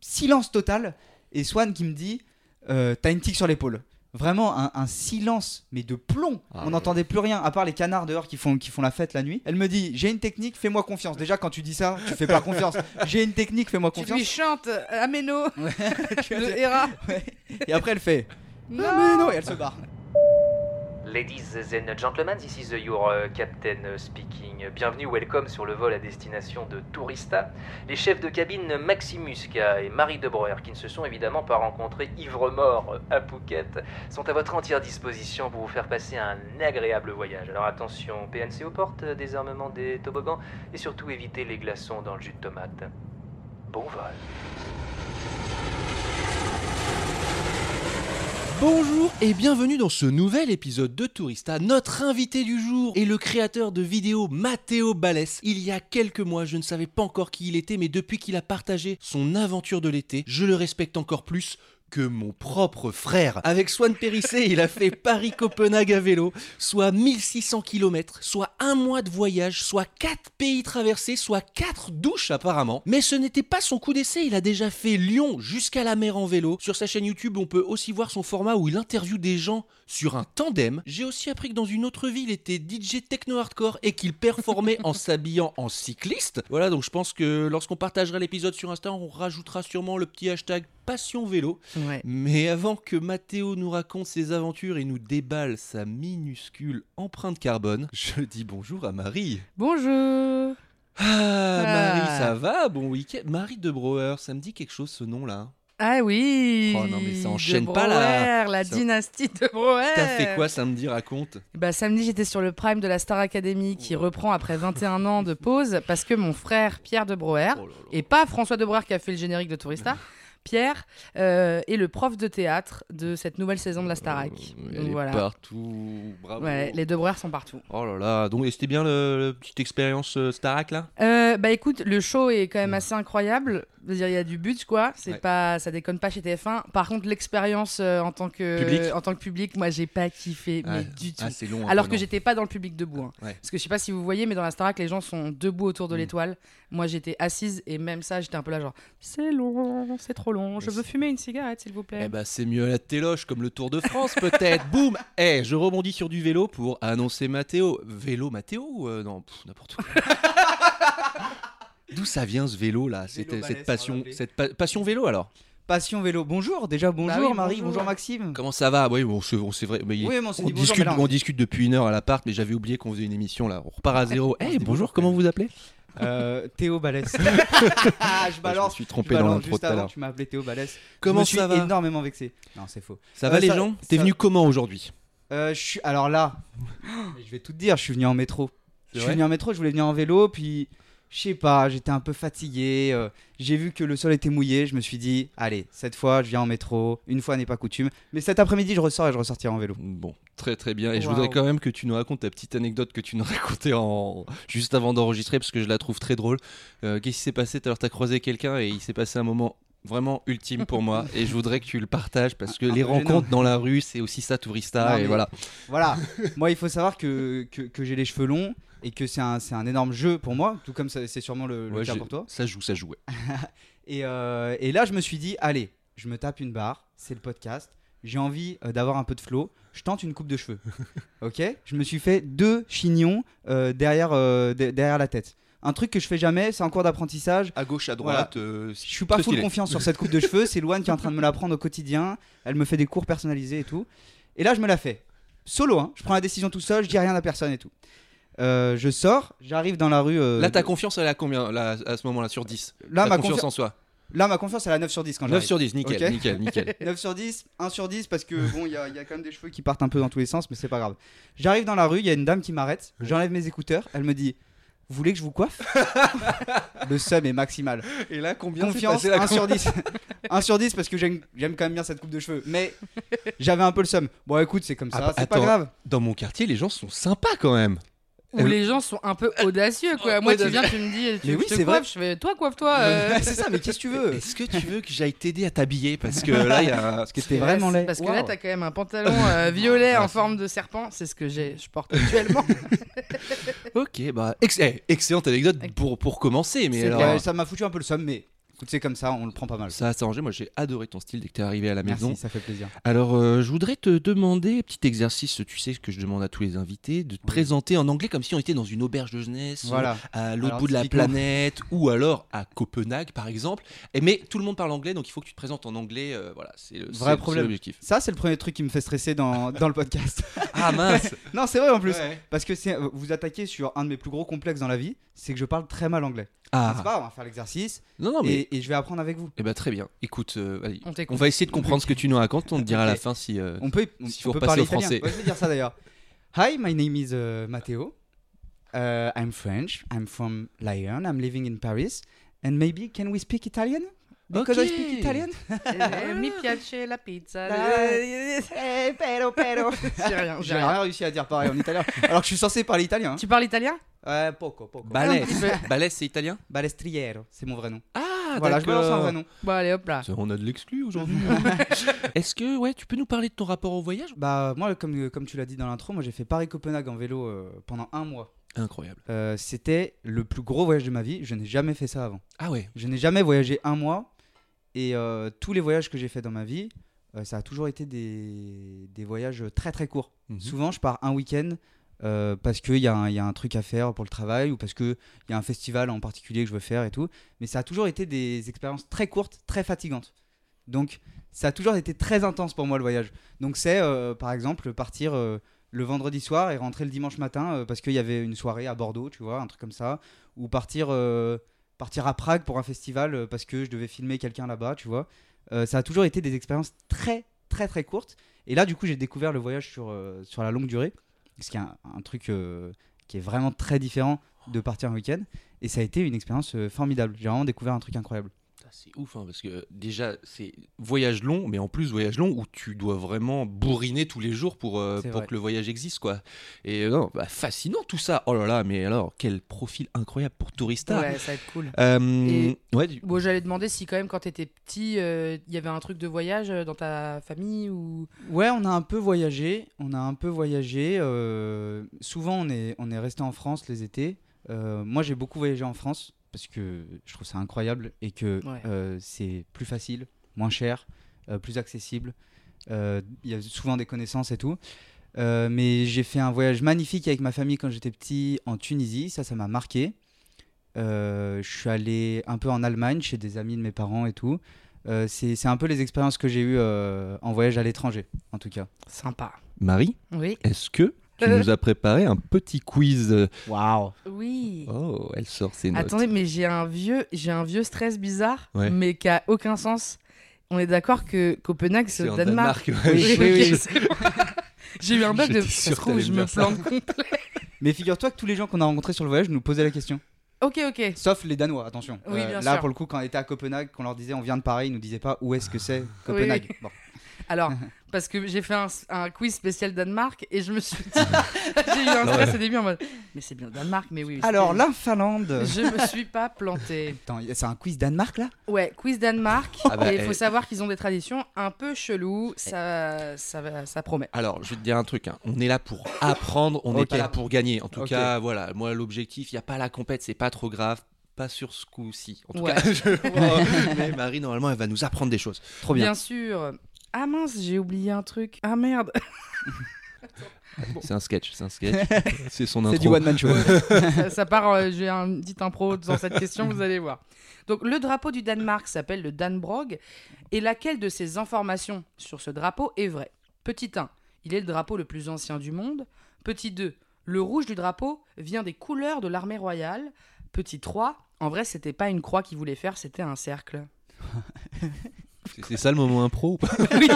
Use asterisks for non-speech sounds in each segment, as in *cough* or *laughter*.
silence total. Et Swan qui me dit euh, t'as une tique sur l'épaule. Vraiment un, un silence mais de plomb. On n'entendait plus rien à part les canards dehors qui font, qui font la fête la nuit. Elle me dit j'ai une technique fais-moi confiance. Déjà quand tu dis ça tu fais pas confiance. *laughs* J'ai une technique fais-moi Tu confiance. lui chantes Ameno Tu vois, de c'est- Hera. ouais. et après elle fait ah, mais non et elle se barre Ladies and gentlemen, this is your uh, captain uh, speaking. Bienvenue, welcome sur le vol à destination de Tourista. Les chefs de cabine Maximuska et Marie de Breuer, qui ne se sont évidemment pas rencontrés ivre-mort à Phuket, sont à votre entière disposition pour vous faire passer un agréable voyage. Alors attention, PNC aux portes, désarmement des toboggans et surtout évitez les glaçons dans le jus de tomate. Bon vol. Bonjour et bienvenue dans ce nouvel épisode de Tourista. Notre invité du jour est le créateur de vidéos Matteo Balès. Il y a quelques mois, je ne savais pas encore qui il était, mais depuis qu'il a partagé son aventure de l'été, je le respecte encore plus que mon propre frère. Avec Swan Périssé, il a fait *laughs* Paris-Copenhague à vélo, soit 1600 km, soit un mois de voyage, soit 4 pays traversés, soit 4 douches apparemment. Mais ce n'était pas son coup d'essai, il a déjà fait Lyon jusqu'à la mer en vélo. Sur sa chaîne YouTube, on peut aussi voir son format où il interviewe des gens sur un tandem. J'ai aussi appris que dans une autre ville, il était DJ techno hardcore et qu'il performait en *laughs* s'habillant en cycliste. Voilà, donc je pense que lorsqu'on partagera l'épisode sur Insta, on rajoutera sûrement le petit hashtag Passion Vélo. Ouais. Mais avant que Mathéo nous raconte ses aventures et nous déballe sa minuscule empreinte carbone, *laughs* je dis bonjour à Marie. Bonjour. Ah, Marie, Ah. ça va? Bon week-end. Marie de Brouwer, ça me dit quelque chose ce nom-là. Ah oui. Oh non, mais ça de enchaîne pas, là. La Ça- dynastie de Brouwer. T'as fait quoi samedi Raconte? bah, Samedi, j'étais sur le prime de la Star Academy qui reprend après 21 ans de pause parce que mon frère Pierre de Brouwer, Oh là là. et pas François de Brouwer qui a fait le générique de Tourista, *laughs* Pierre euh, est le prof de théâtre de cette nouvelle saison de la Starac. Euh, Donc voilà. partout. Bravo. Ouais, les deux sont partout. Oh là là. Donc, c'était bien le, le petite expérience euh, Starac là? Euh, bah écoute, le show est quand même assez incroyable. Je veux dire, il y a du but, quoi. C'est Ouais. pas, ça déconne pas chez TF1. Par contre, l'expérience euh, en tant que Public. en tant que public, moi, j'ai pas kiffé, mais Ouais. du tout. Ah, long. un Alors que j'étais pas dans le public debout. hein. Ouais. Parce que je sais pas si vous voyez, mais dans la Starac, les gens sont debout autour de Mm. l'étoile. Moi, j'étais assise et même ça, j'étais un peu là, genre, c'est long, c'est trop long. Je Mais veux fumer une cigarette, s'il vous plaît. Eh bah c'est mieux à la téloche comme le Tour de France peut-être. *laughs* Boum Eh, je rebondis sur du vélo pour annoncer Mathéo. Vélo Mathéo euh, non, n'importe quoi. *laughs* D'où ça vient ce vélo là cette, Vélo cette passion, cette pa- passion vélo alors? Passion vélo. Bonjour déjà bonjour Bah oui, Marie bonjour, bonjour. Maxime. Comment ça va? Oui, bon, c'est vrai. mais il- oui mais on s'est on, dit bonjour discute, mais là, on discute depuis une heure à l'appart, mais j'avais oublié qu'on faisait une émission là. On repart à zéro. Eh bonjour, bonjour, comment vous appelez? Euh, Théo Balès. *laughs* *laughs* Ah, je Je balance. me suis je trompé dans l'intro juste tout à avant l'heure. tu m'as appelé Théo Balès. Comment je me suis ça va? énormément vexé. Non c'est faux. Ça va Euh, les ça- gens? T'es ça- venu comment aujourd'hui? Euh, je suis alors là, *gasps* je vais tout te dire, je suis venu en métro. Je suis venu en métro, je voulais venir en vélo, puis je sais pas, j'étais un peu fatigué. euh, j'ai vu que le sol était mouillé, je me suis dit, allez, cette fois je viens en métro. Une fois n'est pas coutume, mais cet après-midi je ressors et je ressortirai en vélo. Bon, très très bien. Et je voudrais quand même que tu nous racontes ta petite anecdote que tu nous *laughs* racontais en... juste avant d'enregistrer parce que je la trouve très drôle. Euh, Qu'est-ce qui s'est passé? Tout à l'heure, t'as croisé quelqu'un et il s'est passé un moment vraiment ultime pour moi *laughs* et je voudrais que tu le partages parce que Un les rencontres dans la rue c'est aussi ça tourista Non, et voilà Voilà, moi il faut savoir que, que, que j'ai les cheveux longs et que c'est un, un énorme jeu pour moi, tout comme c'est sûrement le, le Ouais, cas pour toi. ça joue ça joue ouais. *laughs* Et, euh, et là, je me suis dit, allez, je me tape une barre, c'est le podcast. J'ai envie euh, d'avoir un peu de flow. Je tente une coupe de cheveux. *laughs* ok? Je me suis fait deux chignons euh, derrière, de- derrière la tête. Un truc que je fais jamais, c'est en cours d'apprentissage. à gauche à droite, euh, Je suis pas full confiance sur cette coupe de cheveux. C'est Loane qui est en train de me l'apprendre au quotidien. Elle me fait des cours personnalisés et tout. Et là, je me la fais. Solo, hein. Je prends la décision tout seul, je dis rien à personne et tout. Euh, je sors, j'arrive dans la rue. euh, Là ta de- confiance elle est à combien là, à ce moment-là sur 10 Là, Ta ma confiance confi- en soi. Là, ma confiance, elle est à 9 sur 10 quand 9 j'arrive. sur 10 nickel Ok. nickel nickel. *laughs* 9 sur 10, 1 sur 10 parce que bon, il y, y a quand même des cheveux qui partent un peu dans tous les sens, mais c'est pas grave. J'arrive dans la rue, il y a une dame qui m'arrête, j'enlève mes écouteurs, elle me dit Vous voulez que je vous coiffe? Le seum est maximal. Et là, combien Confiance, 1 sur 10. 1 *laughs* sur 10 parce que j'aime quand même bien cette coupe de cheveux. Mais j'avais un peu le seum. Bon, écoute, c'est comme ça, Ah bah, c'est pas grave. Dans mon quartier, les gens sont sympas quand même. Où les gens sont un peu audacieux, quoi. Moi, tu viens, tu me dis, tu Mais oui, je te c'est vrai. coiffe, je fais, toi, coiffe-toi. euh. *laughs* c'est ça, mais qu'est-ce que tu veux? Est-ce que tu veux que j'aille t'aider à t'habiller? Parce que là, il y a. T'es vraiment laid. Parce que là, t'as quand même un pantalon euh, violet en forme de serpent. C'est ce que j'ai, je porte actuellement. *laughs* Ok, bah, ex- eh, excellente anecdote pour, pour commencer. Mais alors, ça m'a foutu un peu le mais écoute, c'est comme ça, on le prend pas mal. ça a changé. Moi, j'ai adoré ton style dès que t'es arrivé à la Merci, maison. ça fait plaisir. Alors, euh, je voudrais te demander, petit exercice, tu sais ce que je demande à tous les invités, de te présenter en anglais comme si on était dans une auberge de jeunesse, Voilà. à l'autre bout de la planète, ou alors à Copenhague, par exemple. Et, mais tout le monde parle anglais, donc il faut que tu te présentes en anglais. euh, voilà, c'est le Vrai problème. l'objectif. Ça, c'est le premier truc qui me fait stresser dans, *laughs* dans le podcast. Ah mince *laughs* non, c'est vrai en plus. Ouais. Parce que vous attaquez sur un de mes plus gros complexes dans la vie, c'est que je parle très mal anglais. Ah, C'est pas on va faire l'exercice non, non, mais. et, et je vais apprendre avec vous. Eh ben, très bien. Écoute, euh, vas-y. On on va essayer de comprendre ce que tu nous racontes. On te dira à la fin si. euh, On peut, on, S'il faut on peut parler au français. Ouais, je vais dire ça d'ailleurs. Hi, my name is uh, Matteo. Uh, I'm French. I'm from Lyon. I'm living in Paris. And maybe can we speak Italian? Because I Ok. speak Italian? Eh, Mi *laughs* piace la pizza. Eh, pero, pero. *laughs* J'ai rien, rien. réussi à dire pareil en italien. Alors que je suis censé parler italien. hein. Tu parles italien? Ouais, poco, poco. Balès. Balès, c'est italien? Balestriero, c'est mon vrai nom. Ah, voilà, je balance un vrai nom. Bon, allez, hop là. On a de l'exclu aujourd'hui. *laughs* *laughs* Est-ce que ouais, tu peux nous parler de ton rapport au voyage? Bah moi, comme, comme tu l'as dit dans l'intro, moi j'ai fait Paris-Copenhague en vélo euh, pendant un mois. Incroyable. Euh, C'était le plus gros voyage de ma vie. Je n'ai jamais fait ça avant. Ah ouais. Je n'ai jamais voyagé un mois. Et euh, tous les voyages que j'ai fait dans ma vie, euh, ça a toujours été des, des voyages très très courts. Mhm. Souvent, je pars un week-end euh, parce qu'il y, y a un truc à faire pour le travail ou parce qu'il y a un festival en particulier que je veux faire et tout. Mais ça a toujours été des expériences très courtes, très fatigantes. Donc, ça a toujours été très intense pour moi le voyage. Donc, c'est euh, par exemple partir euh, le vendredi soir et rentrer le dimanche matin parce qu'il y avait une soirée à Bordeaux, tu vois, un truc comme ça. Ou partir, partir à Prague pour un festival parce que je devais filmer quelqu'un là-bas, tu vois. Ça a toujours été des expériences très, très, très courtes. Et là, du coup, j'ai découvert le voyage sur, sur la longue durée, ce qui est un, truc euh, qui est vraiment très différent de partir un week-end. Et ça a été une expérience euh, formidable. J'ai vraiment découvert un truc incroyable. C'est ouf hein, parce que déjà c'est voyage long, mais en plus voyage long où tu dois vraiment bourriner tous les jours pour, euh, pour vrai. que le voyage existe quoi. Et euh, non, bah, fascinant tout ça. Oh là là, mais alors quel profil incroyable pour Tourista. Ouais, ça va être cool. Euh, Et- ouais, du- Bon, j'allais demander si quand même quand t'étais petit, euh, il y avait un truc de voyage dans ta famille ou? Ouais, on a un peu voyagé. On a un peu voyagé. euh, souvent, on est, on est resté en France les étés. Euh, moi, j'ai beaucoup voyagé en France parce que je trouve ça incroyable et que Ouais. euh, c'est plus facile, moins cher, euh, plus accessible. Euh, Il y a souvent des connaissances et tout. Euh, mais j'ai fait un voyage magnifique avec ma famille quand j'étais petit en Tunisie. Ça, ça m'a marqué. Euh, je suis allé un peu en Allemagne chez des amis de mes parents et tout. Euh, c'est c'est un peu les expériences que j'ai eues euh, en voyage à l'étranger, en tout cas. Sympa. Marie, Oui. est-ce que tu Euh. nous as préparé un petit quiz Waouh Oui. Oh, elle sort ses notes. Attendez, mais j'ai un vieux, j'ai un vieux stress bizarre, Ouais. mais qui a aucun sens. On est d'accord que Copenhague c'est au en Danemark. ouais. Oui, oui. *laughs* J'ai eu un bug de. Ça se trouve, je me plante complet. *laughs* Mais figure-toi que tous les gens qu'on a rencontrés sur le voyage nous posaient la question. Ok, ok. Sauf les Danois, attention. Euh, Oui, bien là, sûr. pour le coup, quand on était à Copenhague, qu'on leur disait on vient de Paris, ils nous disaient pas où est-ce que c'est Copenhague. oui. Bon. Alors, *laughs* parce que j'ai fait un, un quiz spécial Danemark et je me suis dit. *laughs* *laughs* j'ai eu un stress au début en mode. Mais c'est bien le Danemark, mais oui. Alors, la Finlande. Je me suis pas planté. *laughs* Attends, y a- c'est un quiz Danemark là? Ouais, quiz Danemark. Ah bah, et il faut eh. savoir qu'ils ont des traditions un peu cheloues. Ça, ça, ça promet. Alors, je vais te dire un truc. hein. On est là pour apprendre, on n'est pas là pour gagner. En tout cas, voilà. Moi, l'objectif, il n'y a pas la compète, c'est pas trop grave. Pas sur ce coup-ci. En tout Ouais. cas, je- mais Marie, normalement, elle va nous apprendre des choses. Trop bien. Bien sûr. Ah mince, j'ai oublié un truc. Ah merde. *laughs* C'est un sketch, c'est un sketch. *laughs* c'est son intro. C'est du one man show. ça, ça part, euh, j'ai un petit impro dans cette question, vous allez voir. Donc, le drapeau du Danemark s'appelle le Danbrog. Et laquelle de ces informations sur ce drapeau est vraie? Petit 1, il est le drapeau le plus ancien du monde. Petit 2, le rouge du drapeau vient des couleurs de l'armée royale. Petit 3, en vrai, c'était pas une croix qu'il voulait faire, c'était un cercle. *laughs* C'est- ça le moment impro ou pas *laughs* oui.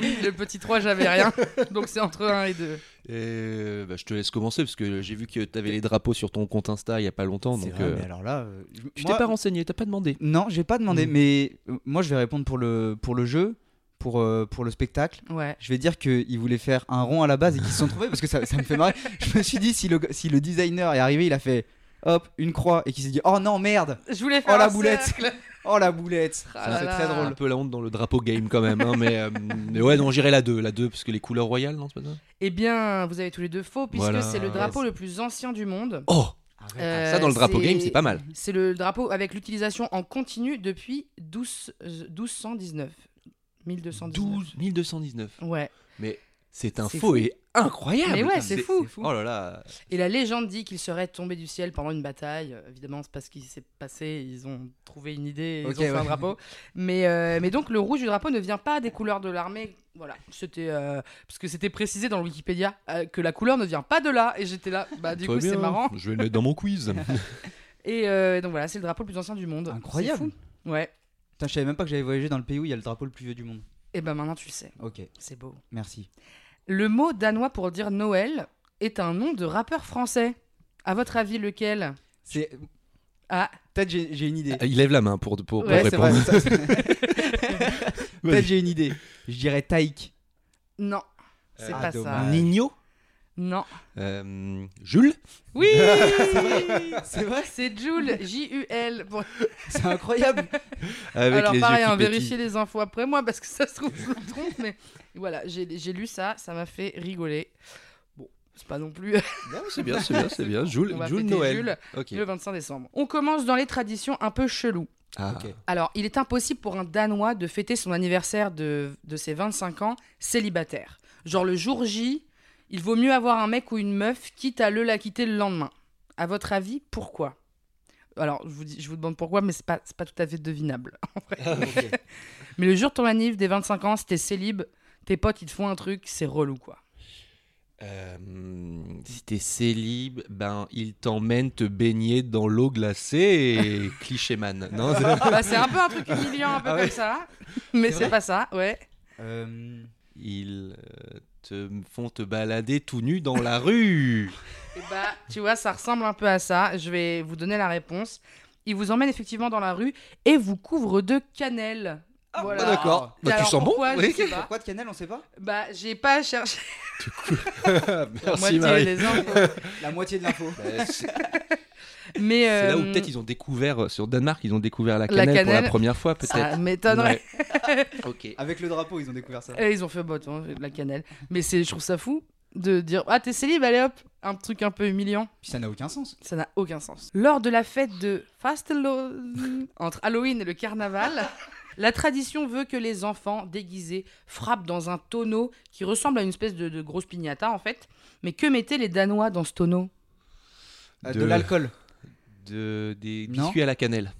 Oui, le petit 3, j'avais rien. Donc c'est entre 1 et 2. Euh, bah, Je te laisse commencer parce que j'ai vu que t'avais les drapeaux sur ton compte Insta il y a pas longtemps. C'est Donc, vrai, euh, mais alors là, euh, je- tu moi- t'es pas renseigné, t'as pas demandé. Non, j'ai pas demandé, Mm. mais euh, moi je vais répondre pour le, pour le jeu, pour, euh, pour le spectacle. Ouais. Je vais dire qu'ils voulaient faire un rond à la base et qu'ils se sont *laughs* trouvés parce que ça, ça me fait marrer. Je me suis dit, si le, si le designer est arrivé, il a fait hop, une croix et qu'il s'est dit, oh non, merde, Je voulais faire Oh, la un boulette. cercle. *laughs* oh la boulette. Ah là c'est là. très Un drôle. peu la honte dans le drapeau game quand même. hein, mais, euh, mais ouais, non, j'irai la 2. La 2 parce que les couleurs royales, non, c'est pas ça? Eh bien, vous avez tous les deux faux, puisque Voilà. c'est le drapeau le plus ancien du monde. Oh Euh, Ça, dans le drapeau game, c'est pas mal. C'est le drapeau avec l'utilisation en continu depuis 12, euh, 1219. 1219. 12 1219. Ouais. Mais c'est un C'est faux fou. et incroyable. Mais ouais, c'est fou. Oh là là. Et la légende dit qu'il serait tombé du ciel pendant une bataille. Euh, Évidemment, c'est parce qu'il s'est passé. Ils ont trouvé une idée ils ont fait ouais. un drapeau. Mais, euh, mais donc, le rouge du drapeau ne vient pas des couleurs de l'armée. Voilà. C'était. euh, parce que c'était précisé dans le Wikipédia euh, que la couleur ne vient pas de là. Et j'étais là. Bah, du Très coup, c'est marrant. Je vais le mettre dans mon quiz. *laughs* *laughs* Et euh, donc, voilà, c'est le drapeau le plus ancien du monde. Incroyable. C'est fou. Ouais. Putain, je savais même pas que j'avais voyagé dans le pays où il y a le drapeau le plus vieux du monde. Et ben maintenant, tu le sais. Ok, C'est beau. merci. Le mot danois pour dire Noël est un nom de rappeur français. À votre avis, lequel? C'est Ah, peut-être j'ai j'ai une idée. Il lève la main pour, pour, vrai. répondre. *laughs* ça, peut-être j'ai une idée. Je dirais Taïk. non. C'est Ah, pas dommage. ça. Nino? Non. Euh, Jules Oui *laughs* C'est vrai C'est Jules, J-U-L. Bon, C'est incroyable. Avec alors les pareil, hein, vérifiez les infos après moi parce que ça se trouve, je me trompe. Mais voilà, j'ai lu ça, ça m'a fait rigoler. Bon, c'est pas non plus Non, c'est bien, c'est bien, c'est bien. Jules, On va Jules Noël. Jules. Ok. le 25 décembre. On commence dans les traditions un peu cheloues. Ah. Alors, il est impossible pour un Danois de fêter son anniversaire de, de ses 25 ans célibataire. Genre le jour J, il vaut mieux avoir un mec ou une meuf, quitte à le la quitter le lendemain. À votre avis, pourquoi? Alors, je vous, dis, je vous demande pourquoi, mais c'est pas, pas tout à fait devinable. *laughs* en vrai. *laughs* Mais le jour de ton anniv des 25 ans, si t'es célib, tes potes ils te font un truc, c'est relou quoi. Euh, si t'es célib, ben il t'emmène te baigner dans l'eau glacée et *laughs* cliché man. Non, c'est- Bah, c'est un peu un truc humiliant, un peu Ah ouais. comme ça. Mais C'est pas ça, ouais. Euh, ils euh, te font te balader tout nu dans la rue. *laughs* Et bah, tu vois, ça ressemble un peu à ça. Je vais vous donner la réponse. Il vous emmène effectivement dans la rue et vous couvre de cannelle. voilà. bah d'accord. Et Bah, tu sens bon, pourquoi, oui. Pourquoi de cannelle, on sait pas Bah, j'ai pas cherché *laughs* *laughs* la Merci moitié Marie. des infos. La moitié de l'info. Bah, Mais c'est là où euh, peut-être ils ont découvert, sur Danemark, ils ont découvert la La cannelle, pour la cannelle, première fois ça peut-être. m'étonnerait. Ouais. *laughs* ok. Avec le drapeau, ils ont découvert ça. Et ils ont fait bah, de la cannelle. Mais c'est, je trouve ça fou de dire ah t'es célib, allez hop, un truc un peu humiliant. Puis ça n'a aucun sens. Ça n'a aucun sens. Lors de la fête de Fastelavn, *laughs* entre Halloween et le carnaval, *laughs* la tradition veut que les enfants déguisés frappent dans un tonneau qui ressemble à une espèce de, de grosse piñata en fait. Mais que mettaient les Danois dans ce tonneau? Euh, de De- l'alcool. De, des Non. biscuits à la cannelle.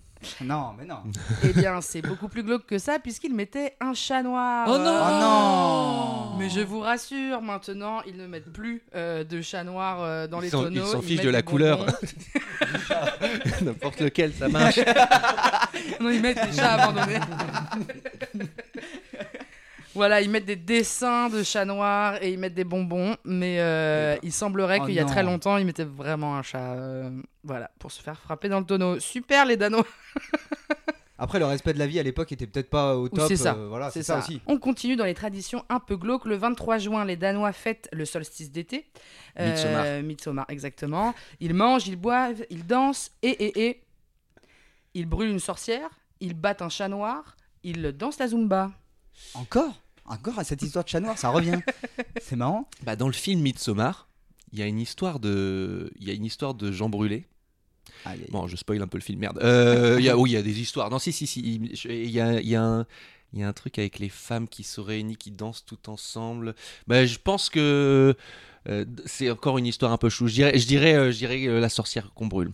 Non, mais non. *laughs* Eh bien, c'est beaucoup plus glauque que ça puisqu'ils mettaient un chat noir. Oh non Oh non Mais je vous rassure, maintenant, ils ne mettent plus euh, de chat noir euh, dans Ils les tonneaux. ils s'en fichent de la couleur. *laughs* N'importe lequel, ça marche. *laughs* Non, ils mettent des chats abandonnés. voilà, ils mettent des dessins de chats noirs et ils mettent des bonbons. Mais euh, il semblerait Oh qu'il y a très longtemps, ils mettaient vraiment un chat. euh, voilà, pour se faire frapper dans le tonneau. Super, les Danois. *laughs* Après, le respect de la vie à l'époque était peut-être pas au top. c'est ça. euh, voilà, c'est ça. aussi. On continue dans les traditions un peu glauques. Le 23 juin, les Danois fêtent le solstice d'été. Midsommar. Midsommar, exactement. Ils mangent, ils boivent, ils dansent et, et, et. Ils brûlent une sorcière, ils battent un chat noir, ils dansent la zumba. Encore? Encore à cette histoire de chat noir, ça revient. *laughs* c'est marrant. Bah, dans le film Midsommar, il y a une histoire de, il y a une histoire de Jean brûlé. Bon, je spoil un peu le film, merde. Euh, il y a, oui, il y a des histoires. Non, si, si, si. Il y a, il y a un. Il y a un truc avec les femmes qui se réunissent, qui dansent tout ensemble. Bah, je pense que euh, c'est encore une histoire un peu chou. Je dirais, je dirais, euh, je dirais euh, la sorcière qu'on brûle.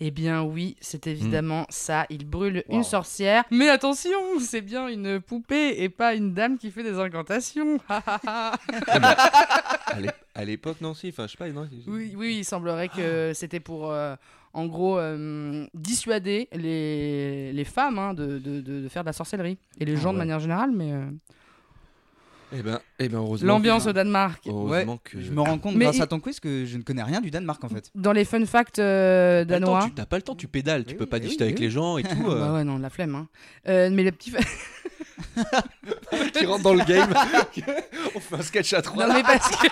Eh bien oui, c'est évidemment ça. Ils brûlent Wow. une sorcière. Mais attention, c'est bien une poupée et pas une dame qui fait des incantations. *laughs* À l'é- à l'époque, non, si. Enfin, je sais pas. Non, oui, oui, il semblerait que c'était pour euh, en gros euh, dissuader les, les femmes hein, de, de- faire de la sorcellerie. Et les Ah gens de manière générale, mais euh, Eh ben, eh ben heureusement. l'ambiance au Danemark. Heureusement Ouais, que. Je me rends compte Mais grâce il- à ton quiz que je ne connais rien du Danemark en fait. Dans les fun facts euh, danois. tu- T'as pas le temps, tu pédales, tu Oui, peux pas oui, discuter oui, avec les gens et *laughs* tout. Bah euh, ouais, non, la flemme. Hein. Euh, mais le petit. *laughs* qui rentre dans le game. *laughs* On fait un sketch à trois. Non, mais parce que,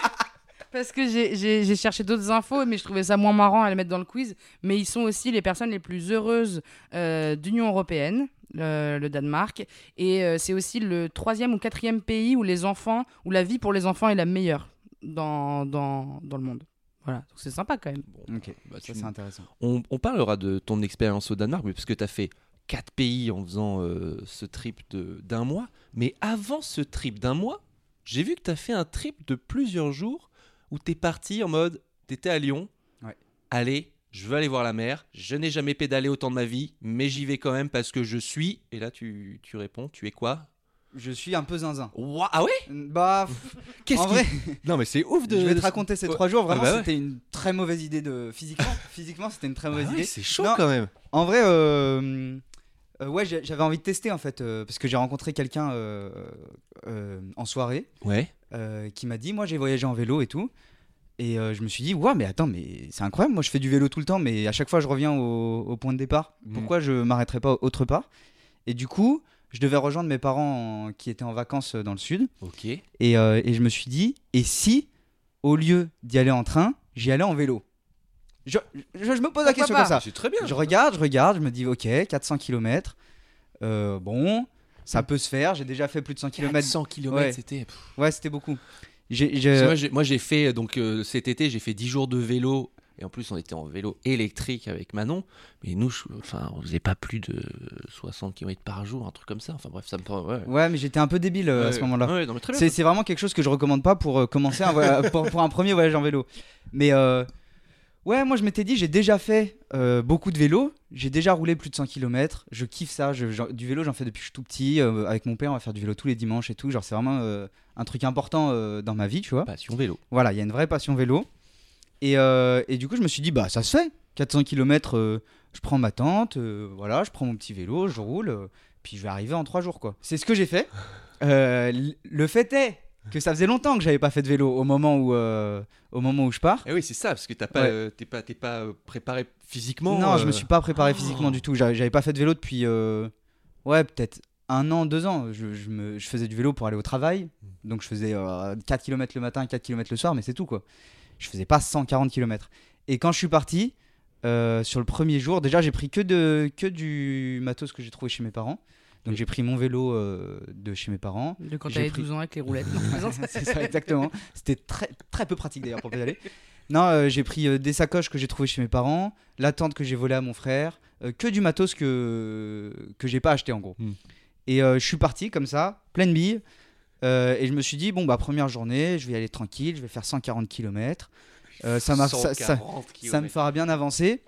parce que j'ai- j'ai j'ai cherché d'autres infos, mais je trouvais ça moins marrant à les mettre dans le quiz. Mais ils sont aussi les personnes les plus heureuses euh, d'Union européenne, le, le Danemark. Et euh, c'est aussi le troisième ou quatrième pays où les enfants, où la vie pour les enfants est la meilleure dans, dans, dans le monde. Voilà, donc c'est sympa quand même. Ok, Bah, ça c'est intéressant. On, on parlera de ton expérience au Danemark, mais parce que tu as fait quatre pays en faisant euh, ce trip de- d'un mois. Mais avant ce trip d'un mois, j'ai vu que tu as fait un trip de plusieurs jours où tu es parti en mode, tu étais à Lyon. Ouais. Allez, je veux aller voir la mer. Je n'ai jamais pédalé autant de ma vie, mais j'y vais quand même parce que je suis. Et là, tu, tu réponds, tu es quoi? Je suis un peu zinzin. Ouah, Ah ouais? Bah, *laughs* Qu'est-ce en vrai, *laughs* Non, mais c'est ouf de. je vais te raconter ces trois jours. Vraiment, Ah bah ouais. c'était une très mauvaise idée de physiquement. *laughs* physiquement, c'était une très Ah mauvaise ouais, idée. c'est chaud Non. quand même. En vrai, euh, euh, ouais, j'avais envie de tester en fait, euh, parce que j'ai rencontré quelqu'un euh, en soirée Ouais. qui m'a dit, moi j'ai voyagé en vélo et tout. Et euh, je me suis dit, ouais, mais attends, mais c'est incroyable, moi je fais du vélo tout le temps, mais à chaque fois je reviens au, au point de départ. Mhm. Pourquoi je m'arrêterais pas autre part? Et du coup, je devais rejoindre mes parents en- qui étaient en vacances dans le sud. Ok. Et, euh, et je me suis dit, et si, au lieu d'y aller en train, j'y allais en vélo? Je, je- je me pose la question pas? comme ça. C'est très bien. Je regarde, je regarde, je me dis, ok, 400 km. bon, ça peut se faire. J'ai déjà fait plus de 100 km. 400 km, Ouais. c'était. Ouais, c'était beaucoup. Moi, j'ai- fait donc euh, cet été, j'ai fait 10 jours de vélo et en plus on était en vélo électrique avec Manon. Mais nous, je- enfin, on faisait pas plus de 60 km par jour, un truc comme ça. Enfin bref, ça me. Ouais. Ouais, mais j'étais un peu débile euh, à ce moment-là. ouais. C'est, vraiment quelque chose que je recommande pas pour euh, commencer un *laughs* pour, pour un premier voyage en vélo. Mais euh, ouais, moi je m'étais dit, j'ai déjà fait euh, beaucoup de vélo. J'ai déjà roulé plus de 100 km. Je kiffe ça. Je- du vélo, j'en fais depuis que je suis tout petit. Euh, avec mon père, on va faire du vélo tous les dimanches et tout. Genre, c'est vraiment euh, un truc important euh, dans ma vie, tu vois. Passion vélo. Voilà, il y a une vraie passion vélo. Et, euh, et du coup, je me suis dit, bah ça se fait. 400 km, je prends ma tente, euh, voilà, je prends mon petit vélo, je roule, euh, puis je vais arriver en 3 jours, quoi. C'est ce que j'ai fait. *laughs* Euh, le fait est que ça faisait longtemps que j'avais pas fait de vélo au moment où, euh, au moment où je pars. Et Eh oui, c'est ça, parce que t'as pas, Ouais. euh, t'es pas, t'es pas euh, préparé physiquement. non, je euh, me suis pas préparé Oh. physiquement du tout. J'avais j'avais pas fait de vélo depuis, euh, ouais, peut-être un an, deux ans. Je, je me, je faisais du vélo pour aller au travail. Donc je faisais euh, 4 km le matin, 4 km le soir, mais c'est tout quoi. Je faisais pas 140 km. Et quand je suis parti, euh, sur le premier jour, déjà j'ai pris que, de, que du matos que j'ai trouvé chez mes parents. Donc j'ai pris mon vélo euh, de chez mes parents. De quand pris- 12 ans avec les roulettes. *laughs* C'est ça exactement. C'était très, très peu pratique d'ailleurs pour pédaler. Non, euh, j'ai pris euh, des sacoches que j'ai trouvées chez mes parents, la tente que j'ai volée à mon frère, euh, que du matos que, que j'ai pas acheté en gros. Hmm. Et euh, je suis parti comme ça, pleine bille. euh, et je me suis dit, bon, bah, première journée, je vais y aller tranquille, je vais faire 140 km. ça, m'a- ça, ça- 140 ça me fera bien avancer.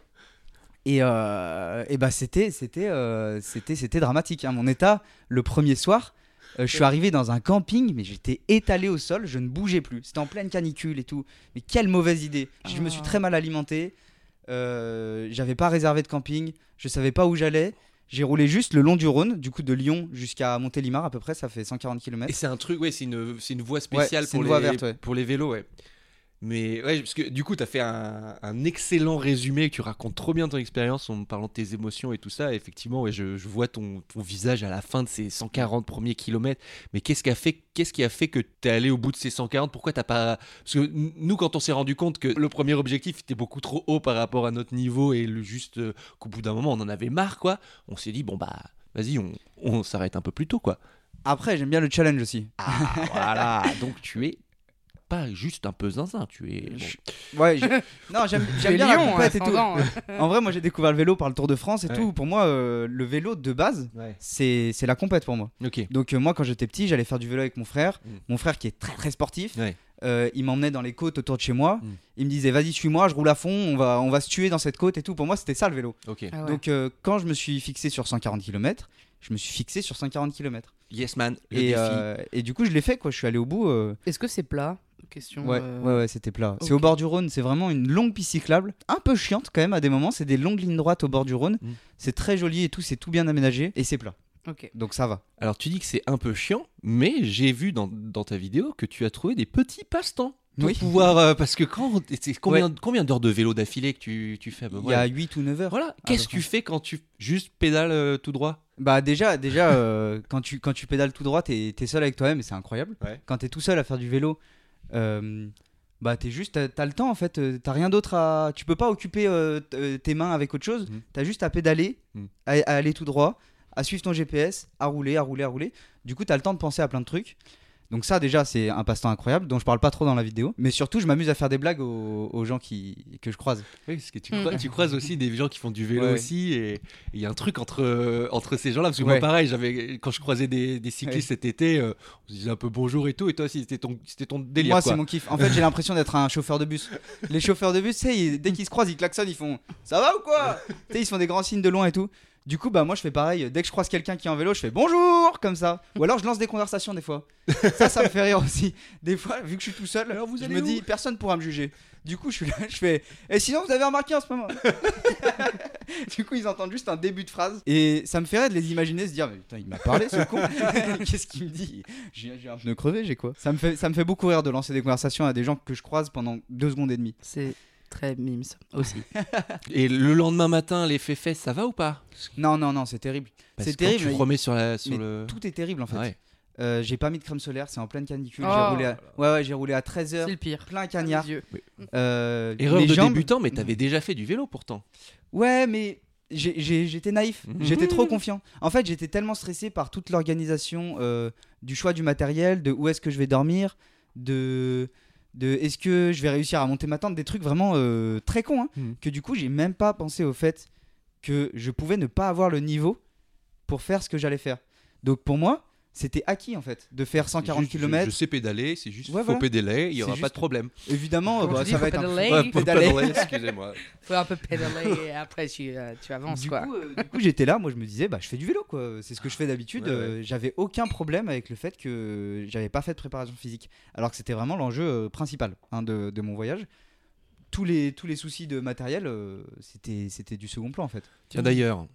Et, euh, et bah c'était c'était euh, c'était c'était dramatique. hein. Mon état le premier soir, euh, je suis arrivé dans un camping, mais j'étais étalé au sol, je ne bougeais plus. C'était en pleine canicule et tout. Mais quelle mauvaise idée. Je me suis Ah. très mal alimenté. Euh, J'avais pas réservé de camping. Je savais pas où j'allais. J'ai roulé juste le long du Rhône, du coup de Lyon jusqu'à Montélimar à peu près, ça fait 140 km. Et c'est un truc, ouais, c'est une, une voie spéciale pour, une les, voie verte, ouais. pour les vélos, ouais. Mais ouais, parce que du coup, tu as fait un, un excellent résumé, tu racontes trop bien ton expérience en me parlant de tes émotions et tout ça. Et effectivement, ouais, je, je vois ton, ton visage à la fin de ces 140 premiers kilomètres. Mais qu'est-ce qui a fait, qu'est-ce qui a fait que tu es allé au bout de ces 140 Pourquoi t'as pas Parce que nous, quand on s'est rendu compte que le premier objectif était beaucoup trop haut par rapport à notre niveau et le juste euh, qu'au bout d'un moment, on en avait marre, quoi. On s'est dit bon bah, vas-y, on, on s'arrête un peu plus tôt, quoi. Après, j'aime bien le challenge aussi. Ah, voilà. *laughs* Donc tu es pas juste un peu zinzin, tu es. bon. Je- Ouais, j'ai- *laughs* non, j'aime bien la Lyon, et tout. ascendant, hein. *laughs* En vrai, moi j'ai découvert le vélo par le Tour de France et Ouais. tout. Pour moi, euh, le vélo de base, c'est c'est la compète pour moi. Donc euh, moi, quand j'étais petit, j'allais faire du vélo avec mon frère. Mm. Mon frère qui est très très sportif. Ouais. Euh, il m'emmenait dans les côtes autour de chez moi. Mm. Il me disait vas-y suis-moi, je roule à fond, on va on va se tuer dans cette côte et tout. Pour moi, c'était ça le vélo. Ah ouais. Donc euh, quand je me suis fixé sur 140 km, je me suis fixé sur 140 km. Yes man. Le Et, défi. euh, et du coup, je l'ai fait quoi. Je suis allé au bout. euh, Est-ce que c'est plat? Question. Ouais, euh, ouais, ouais, c'était plat. C'est au bord du Rhône, c'est vraiment une longue piste cyclable, un peu chiante quand même à des moments. C'est des longues lignes droites au bord du Rhône. Mm. C'est très joli et tout, c'est tout bien aménagé et c'est plat. Ok. Donc ça va. Alors tu dis que c'est un peu chiant, mais j'ai vu dans, dans ta vidéo que tu as trouvé des petits passe-temps. Pour Oui. pouvoir. euh, parce que quand. C'est combien, combien d'heures de vélo d'affilée que tu, tu fais? À peu Il y a 8 ou 9 heures. Voilà, qu'est-ce que tu fais quand tu juste pédales euh, tout droit? Bah déjà, déjà euh, quand, tu, quand tu pédales tout droit, t'es es seul avec toi-même et c'est incroyable. Ouais. Quand t'es tout seul à faire du vélo, euh, bah t'es juste, t'as t'as le temps en fait, euh, t'as rien d'autre à... Tu peux pas occuper euh, euh, tes mains avec autre chose, Mhm. t'as juste à pédaler, Mhm. à, à aller tout droit, à suivre ton GPS, à rouler, à rouler, à rouler. Du coup t'as le temps de penser à plein de trucs. Donc ça déjà c'est un passe-temps incroyable dont je parle pas trop dans la vidéo. Mais surtout je m'amuse à faire des blagues aux, aux gens qui, que je croise. Oui, parce que tu, Mm. croises, tu croises aussi des gens qui font du vélo Ouais, aussi, et il y a un truc entre, entre ces gens-là, parce que Ouais. moi pareil, j'avais, quand je croisais des, des cyclistes Ouais. cet été, euh, on se disait un peu bonjour et tout, et toi aussi c'était ton, c'était ton délire. Moi, c'est mon kiff. En fait, j'ai l'impression d'être un chauffeur de bus. Les chauffeurs de bus, dès qu'ils se croisent, ils klaxonnent, ils font Ça va ou quoi? Tu sais, ils se font des grands signes de loin et tout. Du coup, bah, moi, je fais pareil. Dès que je croise quelqu'un qui est en vélo, je fais bonjour, comme ça. Ou alors, je lance des conversations des fois. *laughs* Ça, ça me fait rire aussi. Des fois, vu que je suis tout seul, Alors, vous je allez me dis Personne pourra me juger. Du coup, je suis là, je fais Et sinon, vous avez remarqué en ce moment *laughs* Du coup, ils entendent juste un début de phrase. Et ça me fait rire de les imaginer se dire Mais putain, il m'a parlé ce con *laughs* Qu'est-ce qu'il me dit? J'ai j'ai un pneu crevé, j'ai quoi? Ça me, fait, ça me fait beaucoup rire de lancer des conversations à des gens que je croise pendant deux secondes et demie. C'est très mimes aussi. *laughs* Et le lendemain matin, l'effet fesse, ça va ou pas? Non, non, non, c'est terrible. C'est terrible. Tu mais- remets sur, la, sur mais le. Tout est terrible en fait. Ouais. Euh, j'ai pas mis de crème solaire, c'est en pleine canicule. Oh. J'ai roulé à... Ouais, ouais, j'ai roulé à 13h, C'est le pire. plein cagnard. Euh, Erreur de jambes- débutant, mais t'avais déjà fait du vélo pourtant. Ouais, mais j'étais naïf, Mhm. j'étais trop confiant. En fait, j'étais tellement stressé par toute l'organisation euh, du choix du matériel, de où est-ce que je vais dormir, de, de est-ce que je vais réussir à monter ma tente, des trucs vraiment euh, très cons, hein, Mhm. que du coup, j'ai même pas pensé au fait que je pouvais ne pas avoir le niveau pour faire ce que j'allais faire. Donc pour moi, c'était acquis en fait, de faire 140 Juste, je- km. Je, sais pédaler, c'est juste Ouais, faut voilà. pédaler, il y C'est aura pas juste- de problème. Évidemment, bah, dis, ça va être un Ouais, faut pédaler. pédaler, excusez-moi. *laughs* Faut un peu pédaler et après tu, euh, tu avances Du quoi. coup, euh, du coup, j'étais là, moi je me disais, bah je fais du vélo quoi, c'est ce que je fais d'habitude. Ouais, ouais. euh, J'avais aucun problème avec le fait que j'avais pas fait de préparation physique, alors que c'était vraiment l'enjeu euh, principal hein, de, de mon voyage. Tous les, tous les soucis de matériel, euh, c'était c'était du second plan en fait. Tiens d'ailleurs,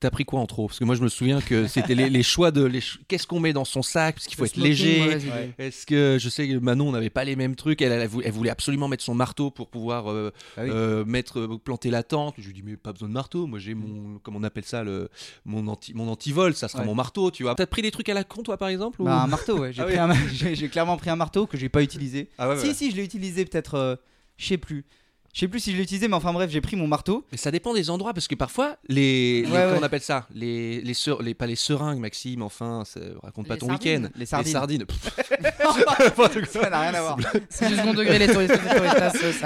t'as pris quoi en trop? Parce que moi je me souviens que c'était les, les choix de. les Qu'est-ce qu'on met dans son sac? Parce qu'il faut Le être smoking, léger. Ouais. Est-ce que je sais que Manon on n'avait pas les mêmes trucs elle, elle, vou- elle voulait absolument mettre son marteau pour pouvoir euh, Ah oui. euh, mettre euh, planter la tente. Je lui dis mais pas besoin de marteau. Moi j'ai mon comment on appelle ça le mon anti mon antivol. Ça sera Ouais. mon marteau. Tu vois. T'as pris des trucs à la con toi par exemple ou- Bah, un marteau, ouais. J'ai Ah oui. *laughs* j'ai- clairement pris un marteau que j'ai pas utilisé. Ah ouais, si, ouais. si, je l'ai utilisé peut-être, euh, je sais plus. Je sais plus si je l'ai utilisé, mais enfin bref, j'ai pris mon marteau. Mais ça dépend des endroits parce que parfois les, les- Ouais, comment ouais. on appelle ça? Les les, ser- les pas les seringues Maxime enfin ça- raconte pas Les ton sardines. week-end Les sardines. *laughs* ça n'a rien à voir. C'est du second degré les touristes. les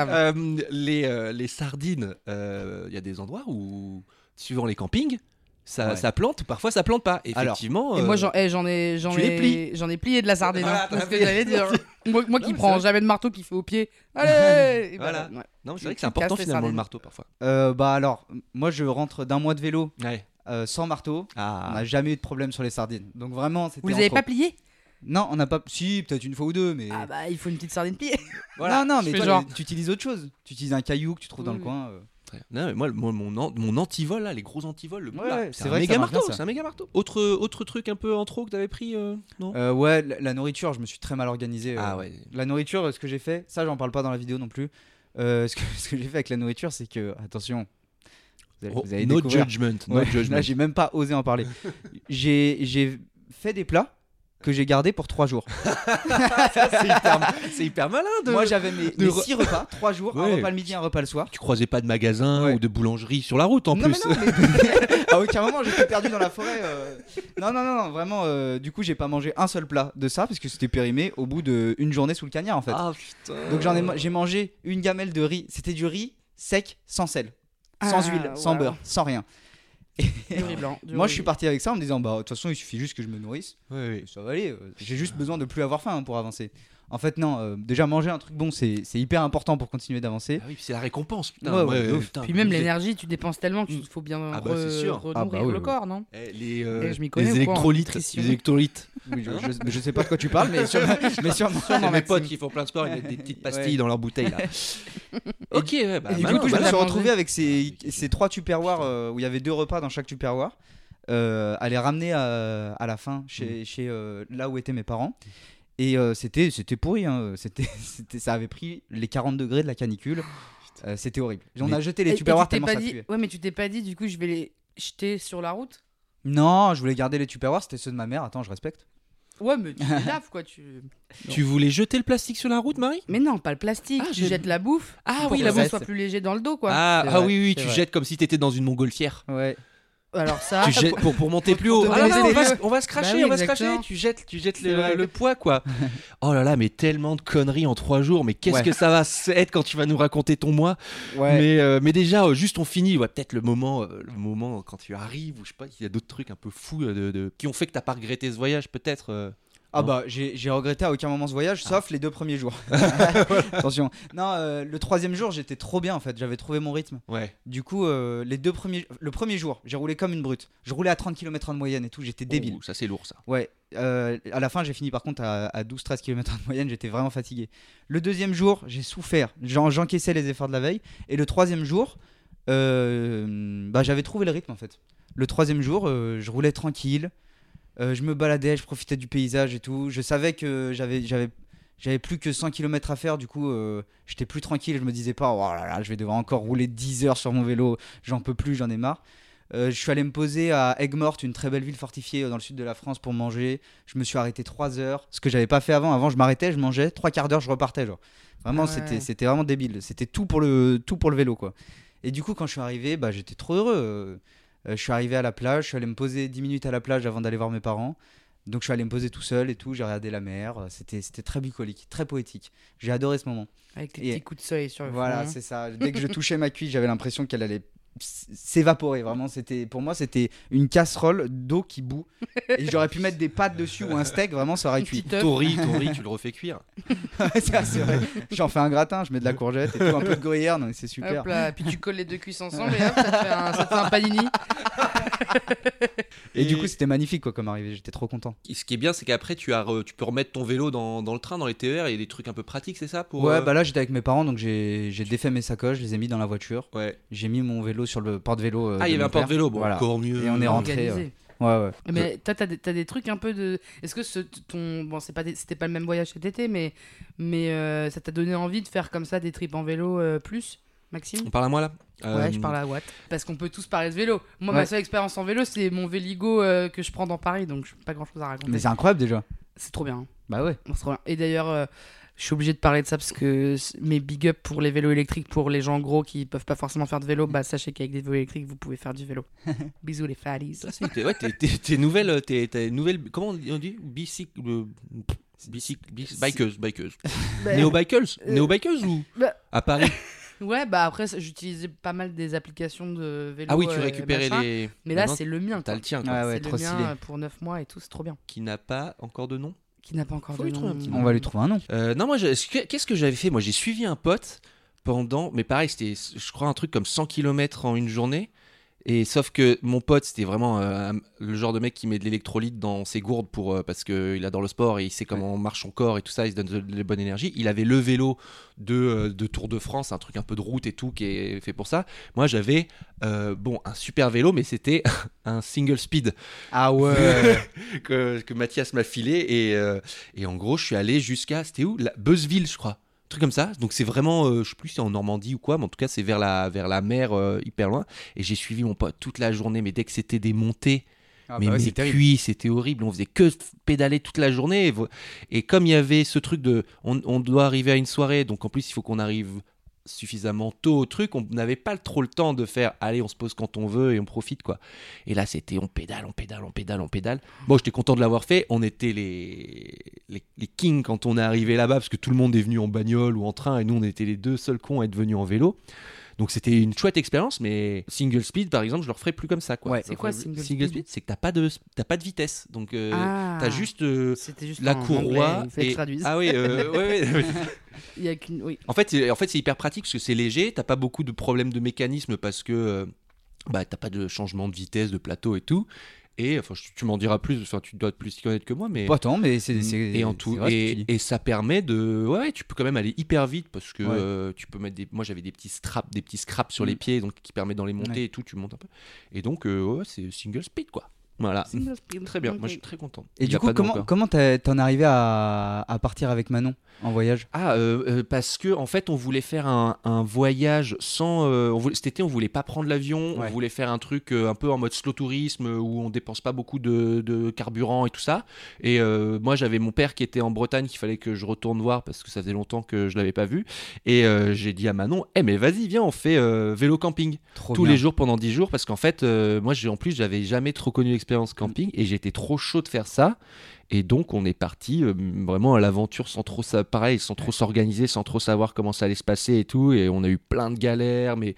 va. Euh, les, euh, les sardines, il y a des endroits où, suivant les campings, ça, Ouais. ça plante, parfois ça plante pas. Alors, Effectivement. Et euh, moi j'en eh, j'en ai j'en ai j'en ai plié de la sardine. Voilà, hein, c'est ce t'as que fait- j'allais dire. *laughs* moi, moi qui prends jamais de marteau qui fait au pied. *laughs* Allez. Voilà. ouais. Non, c'est vrai que c'est important finalement le marteau parfois. Euh, bah alors, moi je rentre d'un mois de vélo Ouais. euh, sans marteau. On Ah. n'a jamais eu de problème sur les sardines. Donc vraiment, c'était. Vous les avez pas pliés? Non, on n'a pas. Si, peut-être une fois ou deux, mais. Ah bah il faut une petite sardine pliée. *laughs* non, non, mais fais toi, genre. tu utilises autre chose. Tu utilises un caillou que tu trouves dans Oui, le oui. coin. euh. Non, mais moi, mon, mon, an- mon antivol, là, les gros antivols, le Ouais, là, c'est c'est un vrai que méga marteau. C'est un méga marteau. Autre, autre truc un peu en trop que t'avais pris, euh, non? Euh, ouais, la, la nourriture, je me suis très mal organisé. euh. Ah ouais. La nourriture, ce que j'ai fait, ça, j'en parle pas dans la vidéo non plus. Euh, *laughs* ce que, ce que j'ai fait avec la nourriture, c'est que. Attention. Vous allez, Oh, vous allez no découvrir. judgment. No Ouais, *laughs* judgment. Là, j'ai même pas osé en parler. j'ai j'ai fait des plats que j'ai gardés pour 3 jours. *laughs* c'est hyper, malin de. Moi, j'avais mes, re- 6 repas, 3 jours, un Ouais. repas le midi, un repas le soir. tu croisais pas de magasin Ouais. ou de boulangerie sur la route en non, plus. mais non, mais- *laughs* à aucun moment j'étais perdu dans la forêt. euh. Non, non, non, non, vraiment. euh, du coup, j'ai pas mangé un seul plat de ça parce que c'était périmé au bout d'une journée sous le cagnard en fait. Ah putain. Donc j'en ai, j'ai mangé une gamelle de riz. C'était du riz sec, sans sel, sans Ah, huile, sans beurre, sans rien. *laughs* Du riz blanc. du Moi, riz- je suis parti avec ça en me disant, bah de toute façon, il suffit juste que je me nourrisse. Et ça va aller. euh, J'ai juste besoin de plus avoir faim hein, pour avancer. En fait, non. euh, déjà manger un truc bon, c'est c'est hyper important pour continuer d'avancer. Ah oui, puis c'est la récompense, putain. Ouais, ouais, putain, Puis même l'énergie, tu dépenses tellement qu'il Mm. faut bien Ah bah, c'est re- sûr. renourrir Ah bah oui, le oui. corps, non Eh, les, euh, Eh, je m'y connais les ou quoi en électrolytes, nutrition les électrolytes. *laughs* Oui, je, je- je sais pas de quoi tu parles, mais, sûrement, mais sûrement. *laughs* Mes Maxime. potes qui font plein de sport, ils mettent des petites pastilles Ouais. dans leur bouteille là. ok, ouais, *laughs* bah, Et du coup, je me suis retrouvé avec ces, ces trois tupperwares euh, où il y avait deux repas dans chaque tupperware. Euh, à les ramener à, à la fin chez, chez euh, là où étaient mes parents. Et euh, c'était c'était pourri. hein. C'était *laughs* c'était- ça avait pris les 40 degrés de la canicule. Euh, c'était horrible. On Mais- a jeté Et- les et tupperwares tu t'es tellement pas ça dit... puait. Ouais, mais tu t'es pas dit, du coup, je vais les jeter sur la route? Non, je voulais garder les tupperwares. C'était ceux de ma mère. Attends, je respecte. Ouais, mais tu *laughs* les laves, quoi. Tu... Tu voulais jeter le plastique sur la route, Marie? Mais non, pas le plastique. Ah, tu j'ai- jettes la bouffe. Ah pour oui, que la bouffe. soit plus léger dans le dos, quoi. Ah, ah vrai, oui, oui, tu vrai. jettes comme si t'étais dans une montgolfière. Ouais. Alors ça, tu jettes pour, pour monter plus haut. Ah, non, non, on, va, se- on va se cracher, Bah oui, on va se cracher. Tu jettes, tu jettes le, poids, quoi. *laughs* oh là là, mais tellement de conneries en trois jours. Mais qu'est-ce Ouais. que ça va être quand tu vas nous raconter ton mois Ouais. mais, euh, mais déjà, euh, juste on finit. Ouais, Peut-être le moment, euh, le moment quand tu arrives, ou je sais pas, il y a d'autres trucs un peu fous de, de- qui ont fait que t'as pas regretté ce voyage, peut-être. Ah Non. bah j'ai regretté à aucun moment ce voyage, sauf les deux premiers jours. *laughs* *laughs* Attention. Non, euh, le troisième jour j'étais trop bien en fait, j'avais trouvé mon rythme. Ouais. Du coup, euh, les deux premiers, le premier jour, j'ai roulé comme une brute. Je roulais à 30 km en moyenne et tout, j'étais débile. Ouh, ça c'est lourd, ça. Ouais. euh, à la fin, j'ai fini par contre à, à 12-13 km en moyenne, j'étais vraiment fatigué. Le deuxième jour, j'ai souffert. J'en- J'encaissais les efforts de la veille. Et le troisième jour, bah, j'avais trouvé le rythme en fait. Le troisième jour, je roulais tranquille. Euh, je me baladais, je profitais du paysage et tout. Je savais que j'avais, j'avais, j'avais plus que 100 km à faire. Du coup, euh, j'étais plus tranquille. Je me disais pas, oh là là, je vais devoir encore rouler 10 heures sur mon vélo. J'en peux plus, j'en ai marre. Euh, je suis allé me poser à Aigues-Mortes, une très belle ville fortifiée dans le sud de la France pour manger. Je me suis arrêté 3 heures, ce que j'avais pas fait avant. Avant, je m'arrêtais, je mangeais, 3 quarts d'heure, je repartais. Genre. Vraiment, Ouais. c'était, c'était vraiment débile. C'était tout pour, le, tout pour le vélo. quoi. Et du coup, quand je suis arrivé, bah, j'étais trop heureux. Euh, je suis arrivé à la plage, je suis allé me poser 10 minutes à la plage avant d'aller voir mes parents. Donc je suis allé me poser tout seul et tout, j'ai regardé la mer. Euh, C'était, c'était très bucolique, très poétique. J'ai adoré ce moment. avec les Et- petits coups de soleil sur le Voilà, front. c'est ça. Dès que je touchais ma cuisse, j'avais l'impression qu'elle allait s'évaporer. Vraiment, c'était pour moi, c'était une casserole d'eau qui bout. Et j'aurais pu mettre des pâtes dessus ou un steak. Vraiment, ça aurait cuit. Ton riz, ton riz, tu le refais cuire. *laughs* Ouais, ça, c'est vrai. J'en fais un gratin, je mets de la courgette et tout, un peu de gruyère. Non, c'est super. Hop là, puis tu colles les deux cuisses ensemble et hop, ça te fait un, ça te fait un panini. Et, du coup, c'était magnifique quoi, comme arrivée. J'étais trop content. Et Ce qui est bien, c'est qu'après, tu, as re- tu peux remettre ton vélo dans, dans le train, dans les TER, et il y a des trucs un peu pratiques, c'est ça pour, Ouais, euh, bah là, j'étais avec mes parents, donc j'ai j'ai défait mes sacoches, je les ai mis dans la voiture. ouais. J'ai mis mon vélo sur le porte-vélo. euh, Ah, il y avait un porte-vélo, bon, Voilà. encore mieux. Et on est rentré. Organisé. Ouais, ouais. Mais toi, t'as des, t'as des trucs un peu de. Est-ce que ce, ton. Bon, c'est pas c'était pas le même voyage cet été, mais, mais euh, ça t'a donné envie de faire comme ça des trips en vélo euh, plus, Maxime? On parle à moi là? Ouais, Euh, je parle à Watt. Parce qu'on peut tous parler de vélo. Moi, Ouais. ma seule expérience en vélo, c'est mon Véligo euh, que je prends dans Paris, donc je pas grand chose à Mais raconter. c'est incroyable déjà. C'est trop bien. Bah ouais. C'est trop bien. Et d'ailleurs, euh, je suis obligé de parler de ça parce que mes big up pour les vélos électriques, pour les gens gros qui peuvent pas forcément faire de vélo, bah sachez qu'avec des vélos électriques, vous pouvez faire du vélo. *laughs* Bisous les fatties. Ouais, t'es- nouvelle, t'es- t'es nouvelle, comment on dit- on dit? Bicycle, euh, bicycle, bicycle- bikeuse, bikeuse. *laughs* Bah, Néo-bikeuse euh, Néo-bikeuse ou *laughs* bah, À Paris? Ouais, bah après, j'utilisais pas mal des applications de vélo. Ah oui, tu euh, récupérais machin. les. Mais là, c'est le mien. T'as le tien, quoi. Ah ouais, c'est trop le mien stylé. euh, pour 9 mois et tout, c'est trop bien. Qui n'a pas encore de nom? Qui n'a pas encore Faut de lui trouver un nom. petit On va lui trouver un nom. Euh, non, moi, je- ce que- qu'est-ce que j'avais fait? Moi, j'ai suivi un pote pendant, mais pareil, c'était, je crois, un truc comme 100 km en une journée. Et sauf que mon pote, c'était vraiment euh, le genre de mec qui met de l'électrolyte dans ses gourdes pour, euh, parce qu'il adore le sport et il sait comment marche son corps et tout ça, il se donne de, de la bonne énergie. Il avait le vélo de, euh, de Tour de France, un truc un peu de route et tout qui est fait pour ça. Moi, j'avais, euh, bon, un super vélo, mais c'était *laughs* un single speed Ah ouais. *laughs* que, que Mathias m'a filé. Et, et en gros, je suis allé jusqu'à, c'était où? La Buzzville, je crois. Truc comme ça. Donc c'est vraiment, euh, je sais plus si c'est en Normandie ou quoi, mais en tout cas, c'est vers la, vers la mer, euh, hyper loin. Et j'ai suivi mon pote toute la journée, mais dès que c'était des montées, Ah mais bah ouais, mes c'est terrible. cuits, c'était horrible. On faisait que pédaler toute la journée. Et, et comme il y avait ce truc de, on, on doit arriver à une soirée, donc en plus il faut qu'on arrive suffisamment tôt au truc, on n'avait pas trop le temps de faire, allez, on se pose quand on veut et on profite quoi. Et là, c'était on pédale, on pédale, on pédale, on pédale. Bon, j'étais content de l'avoir fait. On était les, les, les kings quand on est arrivé là-bas parce que tout le monde est venu en bagnole ou en train et nous, on était les deux seuls cons à être venus en vélo. Donc c'était une chouette expérience, mais single speed par exemple, je le referais plus comme ça. Quoi. Ouais. C'est quoi, single single speed speed C'est que t'as pas de t'as pas de vitesse, donc euh, Ah. t'as juste euh, juste la courroie. anglais, et- traduise. Ah oui, euh, ouais, ouais. *laughs* Il y a qu'une. Oui. En fait, c'est- en fait, c'est hyper pratique parce que c'est léger, t'as pas beaucoup de problèmes de mécanisme parce que euh, bah, t'as pas de changement de vitesse, de plateau et tout. Et enfin, tu m'en diras plus. Enfin, tu dois plus t'y connaître que moi, mais Pas tant, mais c'est. et en tout et, ça permet de ouais tu peux quand même aller hyper vite parce que Ouais. euh, tu peux mettre des moi j'avais des petits straps des petits scraps sur les Mm. pieds donc qui permettent dans les montées Ouais. et tout tu montes un peu et donc euh, ouais c'est single speed quoi voilà très bien moi je suis très content Et Il du coup, comment comment t'en es arrivé à, à partir avec Manon en voyage? Ah, euh, euh, parce que en fait, on voulait faire un, un voyage sans. euh, on voulait- cet été, on voulait pas prendre l'avion. Ouais. On voulait faire un truc euh, un peu en mode slow tourisme où on dépense pas beaucoup de, de carburant et tout ça. Et euh, moi, j'avais mon père qui était en Bretagne qu'il fallait que je retourne voir parce que ça faisait longtemps que je l'avais pas vu. Et euh, j'ai dit à Manon, eh mais vas-y, viens, on fait euh, vélo camping Trop tous bien. les jours pendant 10 jours parce qu'en fait, euh, moi, j'ai en plus, j'avais jamais trop connu l'expérience camping et j'étais trop chaud de faire ça. Et donc, on est parti euh, vraiment à l'aventure sans trop ça, pareil, sans trop s'organiser, sans trop savoir comment ça allait se passer et tout. Et on a eu plein de galères, mais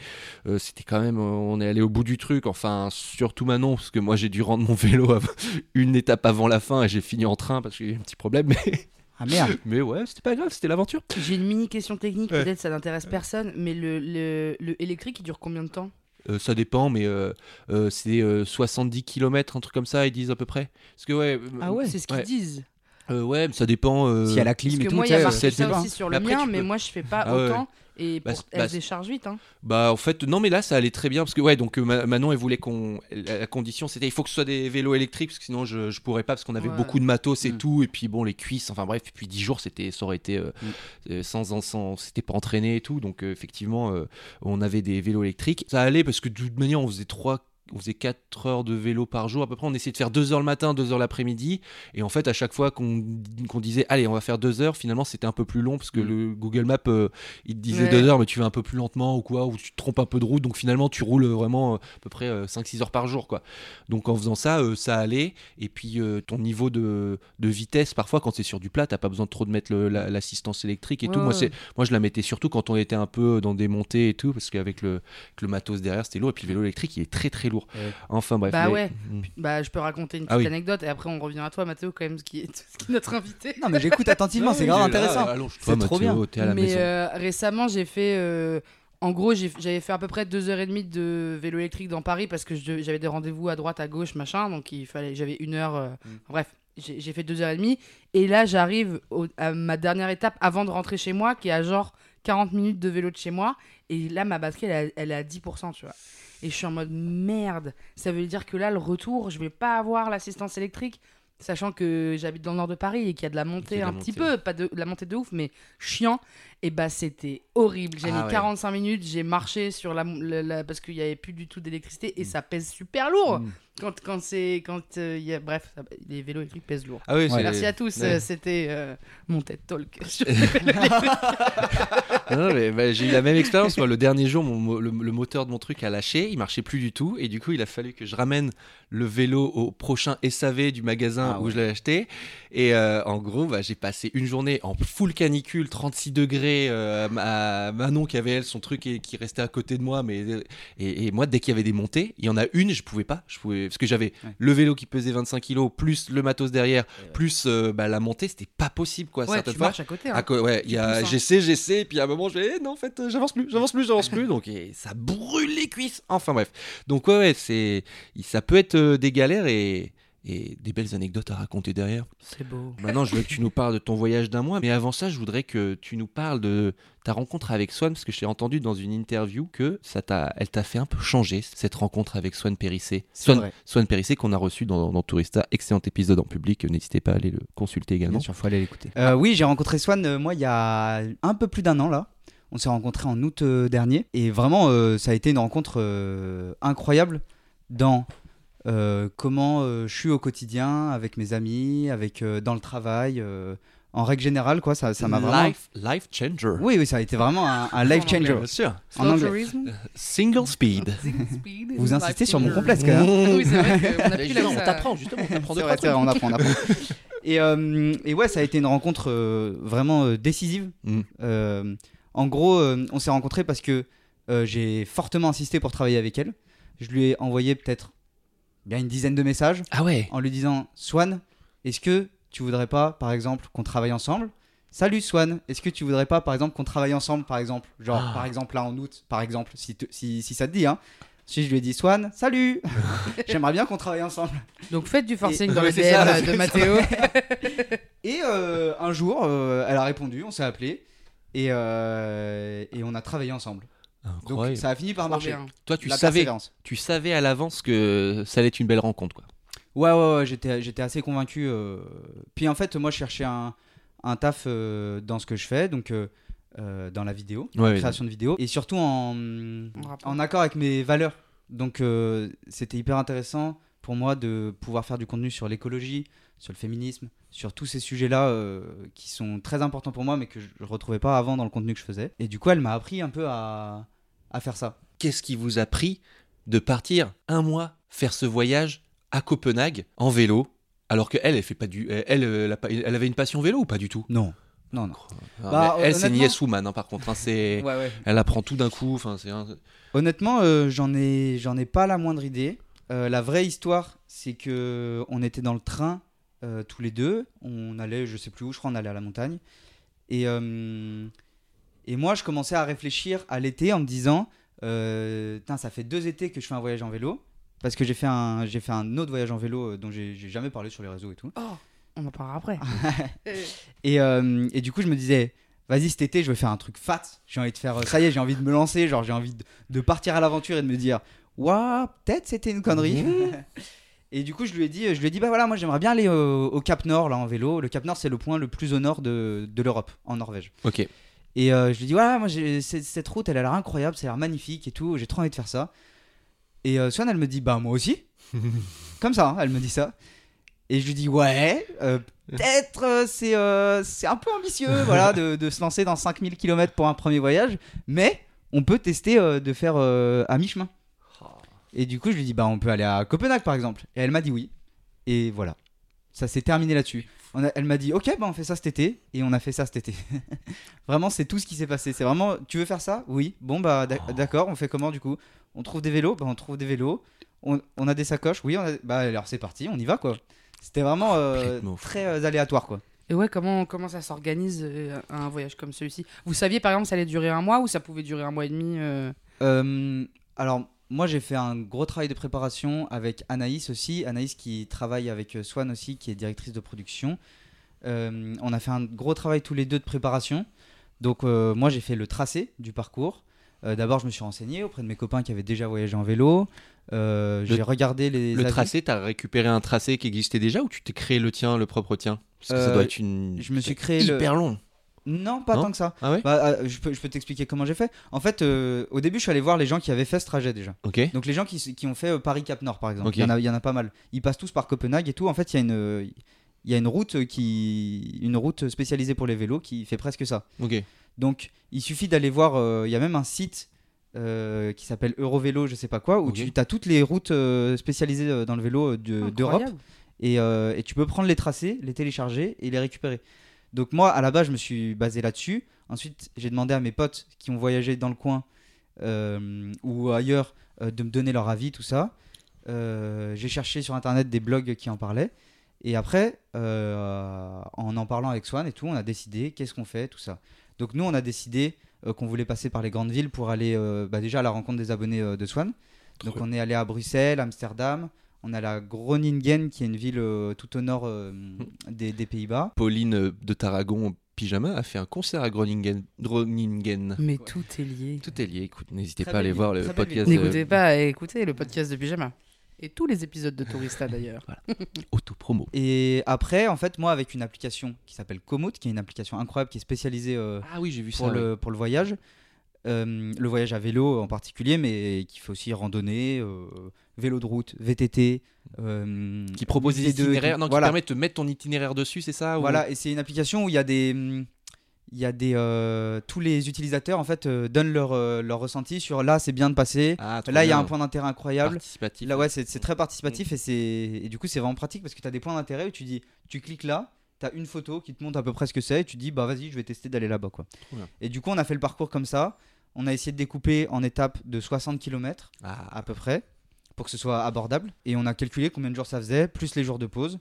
euh, c'était quand même, euh, on est allé au bout du truc. Enfin, surtout Manon, parce que moi, j'ai dû rendre mon vélo *laughs* une étape avant la fin et j'ai fini en train parce qu'il y a eu un petit problème. Mais, Ah merde. *laughs* mais ouais, c'était pas grave, c'était l'aventure. J'ai une mini question technique, Ouais. peut-être ça n'intéresse personne, mais le, le, le électrique il dure combien de temps? Euh, ça dépend, mais euh, euh, c'est euh, 70 km, un truc comme ça, ils disent à peu près. Parce que ouais, euh, C'est ce qu'ils Ouais. disent. Euh, ouais, ça dépend. euh, S'il y a la clim Parce et que tout, moi, il y a marqué c'est- ça aussi sur Mais le après, mien, mais moi je fais pas Ah ouais, autant. Et Bah, pour- c'est- elle bah, se décharge vite. Hein. Bah en fait non mais là ça allait très bien parce que ouais donc euh, Ma- Manon elle voulait qu'on la condition c'était il faut que ce soit des vélos électriques parce que sinon je, je pourrais pas parce qu'on avait Ouais. beaucoup de matos et Mm. tout et puis bon les cuisses enfin bref et puis 10 jours c'était ça aurait été euh, Mm. euh, sans sans c'était pas entraîné et tout donc euh, effectivement euh, on avait des vélos électriques ça allait parce que de toute manière on faisait trois on faisait 4 heures de vélo par jour à peu près on essayait de faire 2 heures le matin 2 heures l'après-midi. Et en fait à chaque fois qu'on qu'on disait allez on va faire 2 heures finalement c'était un peu plus long parce que Mm. le Google Maps euh, il te disait Ouais. 2 heures mais tu vas un peu plus lentement ou quoi ou tu te trompes un peu de route. Donc finalement tu roules vraiment euh, à peu près 5-6 heures par jour quoi. Donc en faisant ça euh, ça allait. Et puis euh, ton niveau de, de vitesse parfois quand c'est sur du plat t'as pas besoin de trop de mettre la- l'assistance électrique et Ouais, tout moi moi je la mettais surtout quand on était un peu dans des montées et tout parce qu'avec le, avec le matos derrière c'était lourd. Et puis le vélo électrique il est très très lourd Ouais. enfin bref Bah mais- ouais. Mm. Bah, je peux raconter une Ah petite oui. anecdote et après on revient à toi, Mathéo, quand même, ce qui est, *laughs* notre invité. Non, mais j'écoute attentivement, *laughs* c'est grave intéressant. C'est trop Mathéo, bien. t'es à la mais maison. euh, récemment, j'ai fait. euh, en gros, j'avais fait à peu près deux heures et demie de vélo électrique dans Paris parce que j'avais des rendez-vous à droite, à gauche, machin. Donc il fallait, j'avais une heure. euh, Mm. Bref, j'ai fait deux heures et demie. Et là, j'arrive à ma dernière étape avant de rentrer chez moi, qui est à genre 40 minutes de vélo de chez moi. Et là, ma batterie, elle, a- elle est à 10%, tu vois. Et je suis en mode merde. Ça veut dire que là, le retour, je vais pas avoir l'assistance électrique. Sachant que j'habite dans le nord de Paris et qu'il y a de la montée un petit peu, pas de, de la montée de ouf, mais chiant. Et bah c'était horrible. J'ai Ah mis ouais. 45 minutes, j'ai marché sur la, la- la- parce qu'il y avait plus du tout d'électricité et ça pèse super lourd. Mm. Quand quand c'est quand euh, y a bref, ça- les vélos électriques pèsent lourd. Ah oui, c'est- Merci à tous, ouais. euh, c'était euh, mon TED Talk. *laughs* *laughs* Non, mais, bah, j'ai eu la même expérience. Moi, le dernier jour, mon mo- le, le moteur de mon truc a lâché, il marchait plus du tout, et du coup, il a fallu que je ramène le vélo au prochain SAV du magasin Ah où ouais. je l'ai acheté. Et en gros, bah, j'ai passé une journée en full canicule, 36 degrés, euh, à Manon qui avait elle son truc et qui restait à côté de moi, mais et, et moi, dès qu'il y avait des montées, il y en a une, je pouvais pas, je pouvais parce que j'avais Ouais. le vélo qui pesait 25 kilos plus le matos derrière, plus euh, bah, la montée, c'était pas possible quoi. ouais, certaines tu fois. marches à côté. hein. À co- ouais, il y a hein. j'essaie, j'essaie, puis à un moment je vais, eh, non en fait euh, j'avance plus, j'avance plus, j'avance plus, donc et ça brûle les cuisses. Enfin bref, donc ouais ouais c'est, ça peut être euh, des galères et, et des belles anecdotes à raconter derrière. C'est beau. Maintenant je veux que tu nous parles de ton voyage d'un mois, mais avant ça je voudrais que tu nous parles de ta rencontre avec Swan parce que j'ai entendu dans une interview que ça t'a, elle t'a fait un peu changer cette rencontre avec Swan Périssé. Swan, vrai. Swan Périssé qu'on a reçu dans, dans Tourista, excellent épisode en public, n'hésitez pas à aller le consulter également. Bien sûr, faut aller l'écouter. Euh, oui, j'ai rencontré Swan, euh, moi, il y a un peu plus d'un an, là. On s'est rencontrés en août euh, dernier. Et vraiment, ça a été une rencontre incroyable dans comment euh, je suis au quotidien, avec mes amis, avec, euh, dans le travail. euh, en règle générale, quoi, ça ça m'a vraiment... Life, life changer. Oui, oui, ça a été vraiment un, un life changer. Bien sûr. En anglais. Single speed. speed, Vous insistez sur mon complexe, quand même. Oui, c'est vrai qu'on a plus on t'apprend, justement, on t'apprend C'est deux, vrai, on apprend, on apprend. Et, euh, et ouais, ça a été une rencontre euh, vraiment euh, décisive. Mm. Euh, en gros, euh, on s'est rencontrés parce que euh, j'ai fortement insisté pour travailler avec elle. Je lui ai envoyé peut-être bien une dizaine de messages Ah ouais. en lui disant Swan, est-ce que tu voudrais pas, par exemple, qu'on travaille ensemble? Salut Swan, est-ce que tu voudrais pas, par exemple, qu'on travaille ensemble, par exemple, genre, Ah. par exemple, là en août, par exemple, si, te- si, si ça te dit, hein Ensuite, je lui ai dit Swan, salut *laughs* J'aimerais bien qu'on travaille ensemble. Donc faites du forcing Et- dans le ça, DM de. Mathéo. *laughs* Et euh, un jour, euh, elle a répondu, on s'est appelé et, euh, et on a travaillé ensemble. Donc ça a fini par marcher. bien. Toi, tu La savais, tu savais à l'avance que ça allait être une belle rencontre, quoi. Ouais, ouais, ouais, j'étais, j'étais assez convaincu. euh. Puis en fait, moi, je cherchais un, un taf euh, dans ce que je fais, donc euh, dans la vidéo, Ouais, ouais. création de vidéos, et surtout en, en accord avec mes valeurs. Donc euh, c'était hyper intéressant pour moi de pouvoir faire du contenu sur l'écologie, sur le féminisme, sur tous ces sujets-là euh, qui sont très importants pour moi, mais que je ne retrouvais pas avant dans le contenu que je faisais. Et du coup, elle m'a appris un peu à, à faire ça. Qu'est-ce qui vous a pris de partir un mois faire ce voyage à Copenhague en vélo alors que elle, elle fait pas du, elle, elle, elle avait une passion vélo ou pas du tout? Non, non, non. Ah, Bah, mais Elle, c'est une yes woman, hein, par contre. hein, c'est, *laughs* Ouais, ouais. elle apprend tout d'un coup. Honnêtement, euh, j'en ai, j'en ai pas la moindre idée. Euh, la vraie histoire, c'est que on était dans le train euh, tous les deux. On allait, je sais plus où, je crois, on allait à la montagne. Et, euh, et moi, je commençais à réfléchir à l'été en me disant, euh, ça fait deux étés que je fais un voyage en vélo. Parce que j'ai fait un, j'ai fait un autre voyage en vélo euh, dont j'ai jamais parlé sur les réseaux et tout. Oh, on en parlera après. *laughs* Et, euh, et du coup, je me disais, vas-y, cet été, je vais faire un truc fat. J'ai envie de faire, euh, ça y est, j'ai envie de me lancer. Genre, j'ai envie de, de partir à l'aventure et de me dire, waouh, peut-être c'était une connerie. *laughs* et du coup, je lui ai dit, je lui ai dit, bah voilà, moi, j'aimerais bien aller au, au Cap Nord, là, en vélo. Le Cap Nord, c'est le point le plus au nord de, de l'Europe, en Norvège. Ok. Et euh, je lui dit, ouais, moi, cette, route, elle a l'air incroyable, ça a l'air magnifique et tout. J'ai trop envie de faire ça. Et euh, Swan, elle me dit, bah, moi aussi. *laughs* Comme ça, hein, elle me dit ça. Et je lui dis, ouais, euh, peut-être euh, c'est c'est un peu ambitieux *laughs* voilà, de, de se lancer dans 5000 km pour un premier voyage, mais on peut tester de faire à mi-chemin. Et du coup, je lui dis, bah, on peut aller à Copenhague par exemple. Et elle m'a dit oui. Et voilà. Ça s'est terminé là-dessus. On a- elle m'a dit, ok, bah, on fait ça cet été. Et on a fait ça cet été. *laughs* vraiment, c'est tout ce qui s'est passé. C'est vraiment, tu veux faire ça? Oui. Bon, bah, d'ac- d'accord, on fait comment du coup? On trouve des vélos? Bah, on trouve des vélos. On, on a des sacoches? Oui, on a... bah, alors c'est parti, on y va quoi. C'était vraiment euh, très euh, aléatoire quoi. Et ouais, comment, comment ça s'organise euh, un voyage comme celui-ci? Vous saviez par exemple ça allait durer un mois ou ça pouvait durer un mois et demi euh? Euh, alors, moi, j'ai fait un gros travail de préparation avec Anaïs aussi. Anaïs qui travaille avec euh, Swan aussi, qui est directrice de production. Euh, on a fait un gros travail tous les deux de préparation. Donc, euh, moi, j'ai fait le tracé du parcours. Euh, D'abord, je me suis renseigné auprès de mes copains qui avaient déjà voyagé en vélo. Le- j'ai regardé les Le avis. tracé, t'as récupéré un tracé qui existait déjà ou tu t'es créé le tien, le propre tien? Parce que ça doit être une. je me suis créé le- hyper long. Non, pas Non tant que ça. Ah ouais Bah, euh, je peux, je peux t'expliquer comment j'ai fait. En fait, euh, au début, je suis allé voir les gens qui avaient fait ce trajet déjà. Ok. Donc les gens qui, ont fait euh, Paris-Cap Nord par exemple, Ok. il, y en a, il y en a pas mal. Ils passent tous par Copenhague et tout. En fait, il y a une, euh, il y a une route qui, une route spécialisée pour les vélos qui fait presque ça. Ok. Donc il suffit d'aller voir. euh, il y a même un site euh, qui s'appelle Eurovélo, je sais pas quoi, où tu as toutes les routes euh, spécialisées euh, dans le vélo euh, de- d'Europe euh, et tu peux prendre les tracés, les télécharger et les récupérer. Donc moi, à la base, je me suis basé là-dessus. Ensuite, j'ai demandé à mes potes qui ont voyagé dans le coin euh, ou ailleurs euh, de me donner leur avis, tout ça. Euh, j'ai cherché sur Internet des blogs qui en parlaient. Et après, en en parlant avec Swan et tout, on a décidé qu'est-ce qu'on fait, tout ça. Donc nous, on a décidé qu'on voulait passer par les grandes villes pour aller bah, déjà à la rencontre des abonnés de Swan. Donc on est allé à Bruxelles, Amsterdam, on allé à Groningen, qui est une ville euh, tout au nord euh, *laughs* des, des Pays-Bas. Pauline euh, de Tarragon pyjama a fait un concert à Groningen. Groningen. Mais tout est lié. Tout est lié. Écoute, n'hésitez Très pas à aller voir le très belle podcast N'écoutez pas, écoutez le podcast de Pyjama. Et tous les épisodes de Tourista *laughs* d'ailleurs. Autopromo. Et après, en fait, moi, avec une application qui s'appelle Komoot, qui est une application incroyable, qui est spécialisée euh, Ah oui, j'ai vu pour, ça. le, pour le voyage, euh, le voyage à vélo en particulier, mais qui fait aussi randonnée, euh, vélo de route, VTT. euh, Qui propose des de- itinéraires. Non, qui permet de te mettre ton itinéraire dessus, c'est ça ou- Voilà, et c'est une application où il y a des. Il y a des. euh, tous les utilisateurs, en fait, euh, donnent leur, leur ressenti sur là, c'est bien de passer. Ah, Là, il y a un point d'intérêt incroyable. participatif. Là, ouais, c'est c'est très participatif et, c'est et du coup, c'est vraiment pratique parce que tu as des points d'intérêt où tu dis, tu cliques là, tu as une photo qui te montre à peu près ce que c'est et tu dis, bah vas-y, je vais tester d'aller là-bas. quoi. Et du coup, on a fait le parcours comme ça. On a essayé de découper en étapes de 60 km Ah, à peu près pour que ce soit abordable. Et on a calculé combien de jours ça faisait, plus les jours de pause.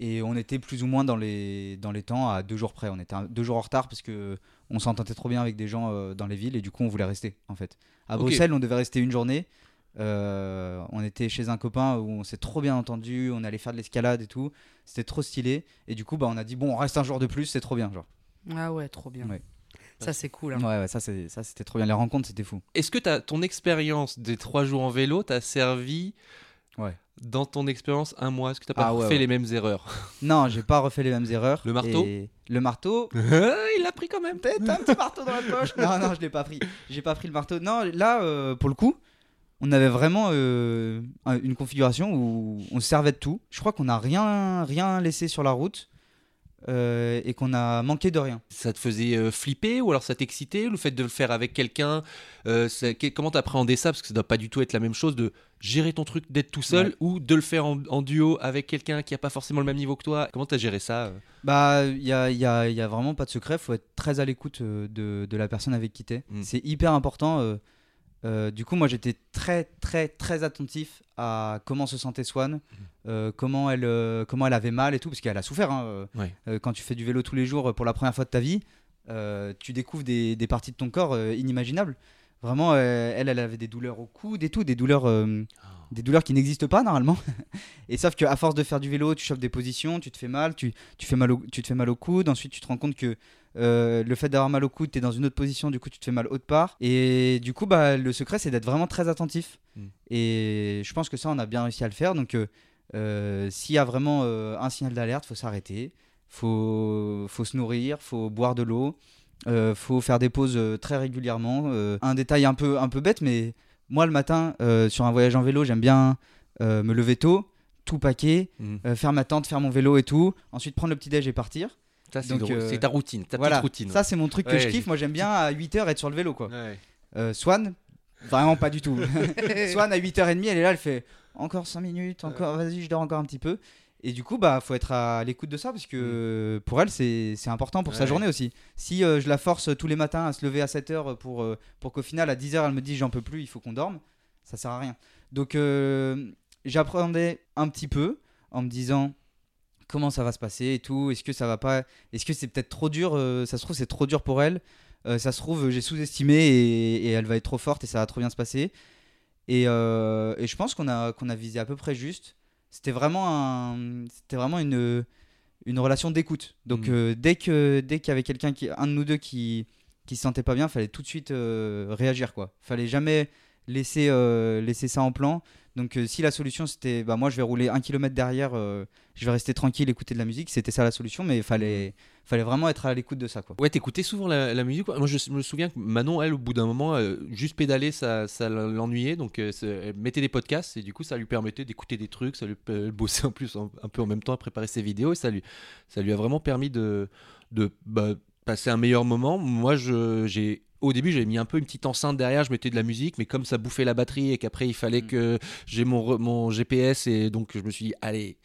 Et on était plus ou moins dans les, dans les temps à deux jours près. On était un- deux jours en retard parce que on s'entendait trop bien avec des gens euh, dans les villes et du coup on voulait rester en fait. À. Bruxelles, on devait rester une journée. Euh, on était chez un copain où on s'est trop bien entendu, on allait faire de l'escalade et tout. C'était trop stylé. Et du coup, bah, on a dit, bon, on reste un jour de plus, c'est trop bien. Genre. Ah ouais, trop bien. Ouais. Ça, c'est cool. hein. Ouais, ouais, ça, c'est- ça, c'était trop bien. Les rencontres, c'était fou. Est-ce que t'as- ton expérience des trois jours en vélo t'a servi Ouais. dans ton expérience un mois? Est-ce que t'as pas Ah ouais, fait ouais. les mêmes erreurs? *laughs* Non, j'ai pas refait les mêmes erreurs. Le marteau? Et Le marteau, *laughs* Il l'a pris quand même. T'as un petit marteau dans la poche Non, non, je l'ai pas pris. J'ai pas pris le marteau. Non, là, euh, pour le coup, on avait vraiment euh, un- une configuration où on se servait de tout. Je crois qu'on n'a rien, rien laissé sur la route euh, et qu'on a manqué de rien. Ça te faisait euh, flipper ou alors ça t'excitait Le fait de le faire avec quelqu'un, euh, comment t'appréhendais ça? Parce que ça doit pas du tout être la même chose de gérer ton truc, d'être tout seul Ouais. ou de le faire en, en duo avec quelqu'un qui a pas forcément le même niveau que toi. Comment t'as géré ça Bah, il y a, y a- y a vraiment pas de secret. faut être très à l'écoute de, de la personne avec qui t'es. Mm. C'est hyper important. euh, euh, du coup, moi, j'étais très, très, très attentif à comment se sentait Swan, euh, comment, elle, euh, comment elle avait mal et tout, parce qu'elle a souffert. hein, Ouais. quand tu fais du vélo tous les jours pour la première fois de ta vie, tu découvres des, des parties de ton corps inimaginables. Vraiment, elle, elle avait des douleurs au coude et tout, des douleurs, euh, des douleurs qui n'existent pas normalement. *laughs* et sauf qu'à force de faire du vélo, tu chopes des positions, tu te fais mal, tu, tu, fais mal au, tu te fais mal au coude. Ensuite, tu te rends compte que euh, le fait d'avoir mal au coude, tu es dans une autre position, du coup, tu te fais mal autre part. Et du coup, bah, le secret, c'est d'être vraiment très attentif. Mm. Et je pense que ça, on a bien réussi à le faire. Donc, euh, euh, s'il y a vraiment un signal d'alerte, faut s'arrêter, faut, faut se nourrir, faut boire de l'eau, euh, faut faire des pauses euh, très régulièrement. Euh, un détail un peu, un peu bête, mais moi, le matin, euh, sur un voyage en vélo, j'aime bien euh, me lever tôt, tout paquer, Mhm. euh, faire ma tente, faire mon vélo et tout, ensuite prendre le petit déj et partir. Ça, c'est Donc, drôle. C'est ta routine, ta voilà, petite routine. ça c'est mon truc que Ouais, je kiffe. Moi j'aime bien à 8h être sur le vélo quoi. Ouais. Swan, vraiment pas du tout. *laughs* Swan à 8h30, elle est là, elle fait encore 5 minutes, encore, vas-y, je dors encore un petit peu. Et du coup, bah, faut être à l'écoute de ça parce que pour elle, c'est important pour sa Mm. Journée aussi. Si euh, je la force tous les matins à se lever à 7h pour, euh, pour qu'au final, à 10h, elle me dise j'en peux plus, il faut qu'on dorme, ça sert à rien. Donc, euh, j'appréhendais un petit peu en me disant comment ça va se passer et tout. Est-ce que ça va pas Est-ce que c'est peut-être trop dur euh, Ça se trouve, c'est trop dur pour elle. Ça se trouve, j'ai sous-estimé et, et elle va être trop forte et ça va trop bien se passer. Et, et je pense qu'on a, qu'on a visé à peu près juste. C'était vraiment, un, c'était vraiment une, une relation d'écoute. Donc Mm. euh, dès que dès qu'il y avait quelqu'un qui, un de nous deux qui qui se sentait pas bien, fallait tout de suite euh, réagir quoi. Fallait jamais laisser euh, laisser ça en plan. Donc euh, si la solution c'était bah moi je vais rouler un kilomètre derrière, euh, je vais rester tranquille, écouter de la musique, c'était ça la solution. Mais fallait fallait vraiment être à l'écoute de ça. Ouais, t'écoutais souvent la, la musique. Moi, je me souviens que Manon, elle, au bout d'un moment, euh, juste pédaler, ça, ça l'ennuyait. Donc, elle mettait des podcasts et du coup, ça lui permettait d'écouter des trucs. Ça lui bossait en plus un peu en même temps à préparer ses vidéos. Et ça lui, ça lui a vraiment permis de, de bah, passer un meilleur moment. Moi, j'ai. Au début, j'avais mis un peu une petite enceinte derrière, je mettais de la musique, mais comme ça bouffait la batterie et qu'après il fallait Mm. que j'ai mon, mon GPS et donc je me suis dit, allez,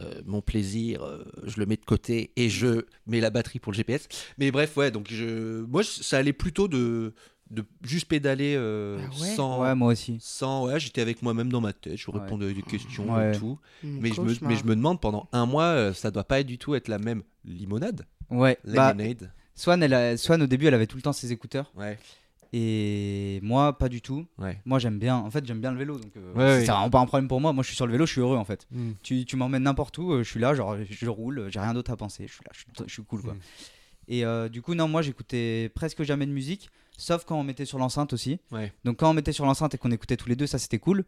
euh, mon plaisir, euh, je le mets de côté et je mets la batterie pour le GPS. Mais bref, ouais, donc je, moi, ça allait plutôt de, de juste pédaler euh, Ah ouais? sans, Ouais moi aussi. sans, ouais, j'étais avec moi-même dans ma tête, je Ouais. répondais à des questions Ouais. et tout. Mais je, me, mais je me demande pendant un mois, ça doit pas être du tout être la même limonade, Ouais. Bah, lemonade. Swan, elle a- Swan au début elle avait tout le temps ses écouteurs Ouais, et moi pas du tout. ouais. Moi j'aime bien, en fait j'aime bien le vélo donc euh, Ouais, c'est vraiment pas un problème pour moi. Moi je suis sur le vélo, je suis heureux en fait. Mm. Tu, tu m'emmènes n'importe où, euh, je suis là, genre je roule, j'ai rien d'autre à penser, je suis là, je suis, je suis cool quoi. Mm. Et euh, du coup non, moi j'écoutais presque jamais de musique, sauf quand on mettait sur l'enceinte aussi. Ouais. Donc quand on mettait sur l'enceinte et qu'on écoutait tous les deux, ça c'était cool.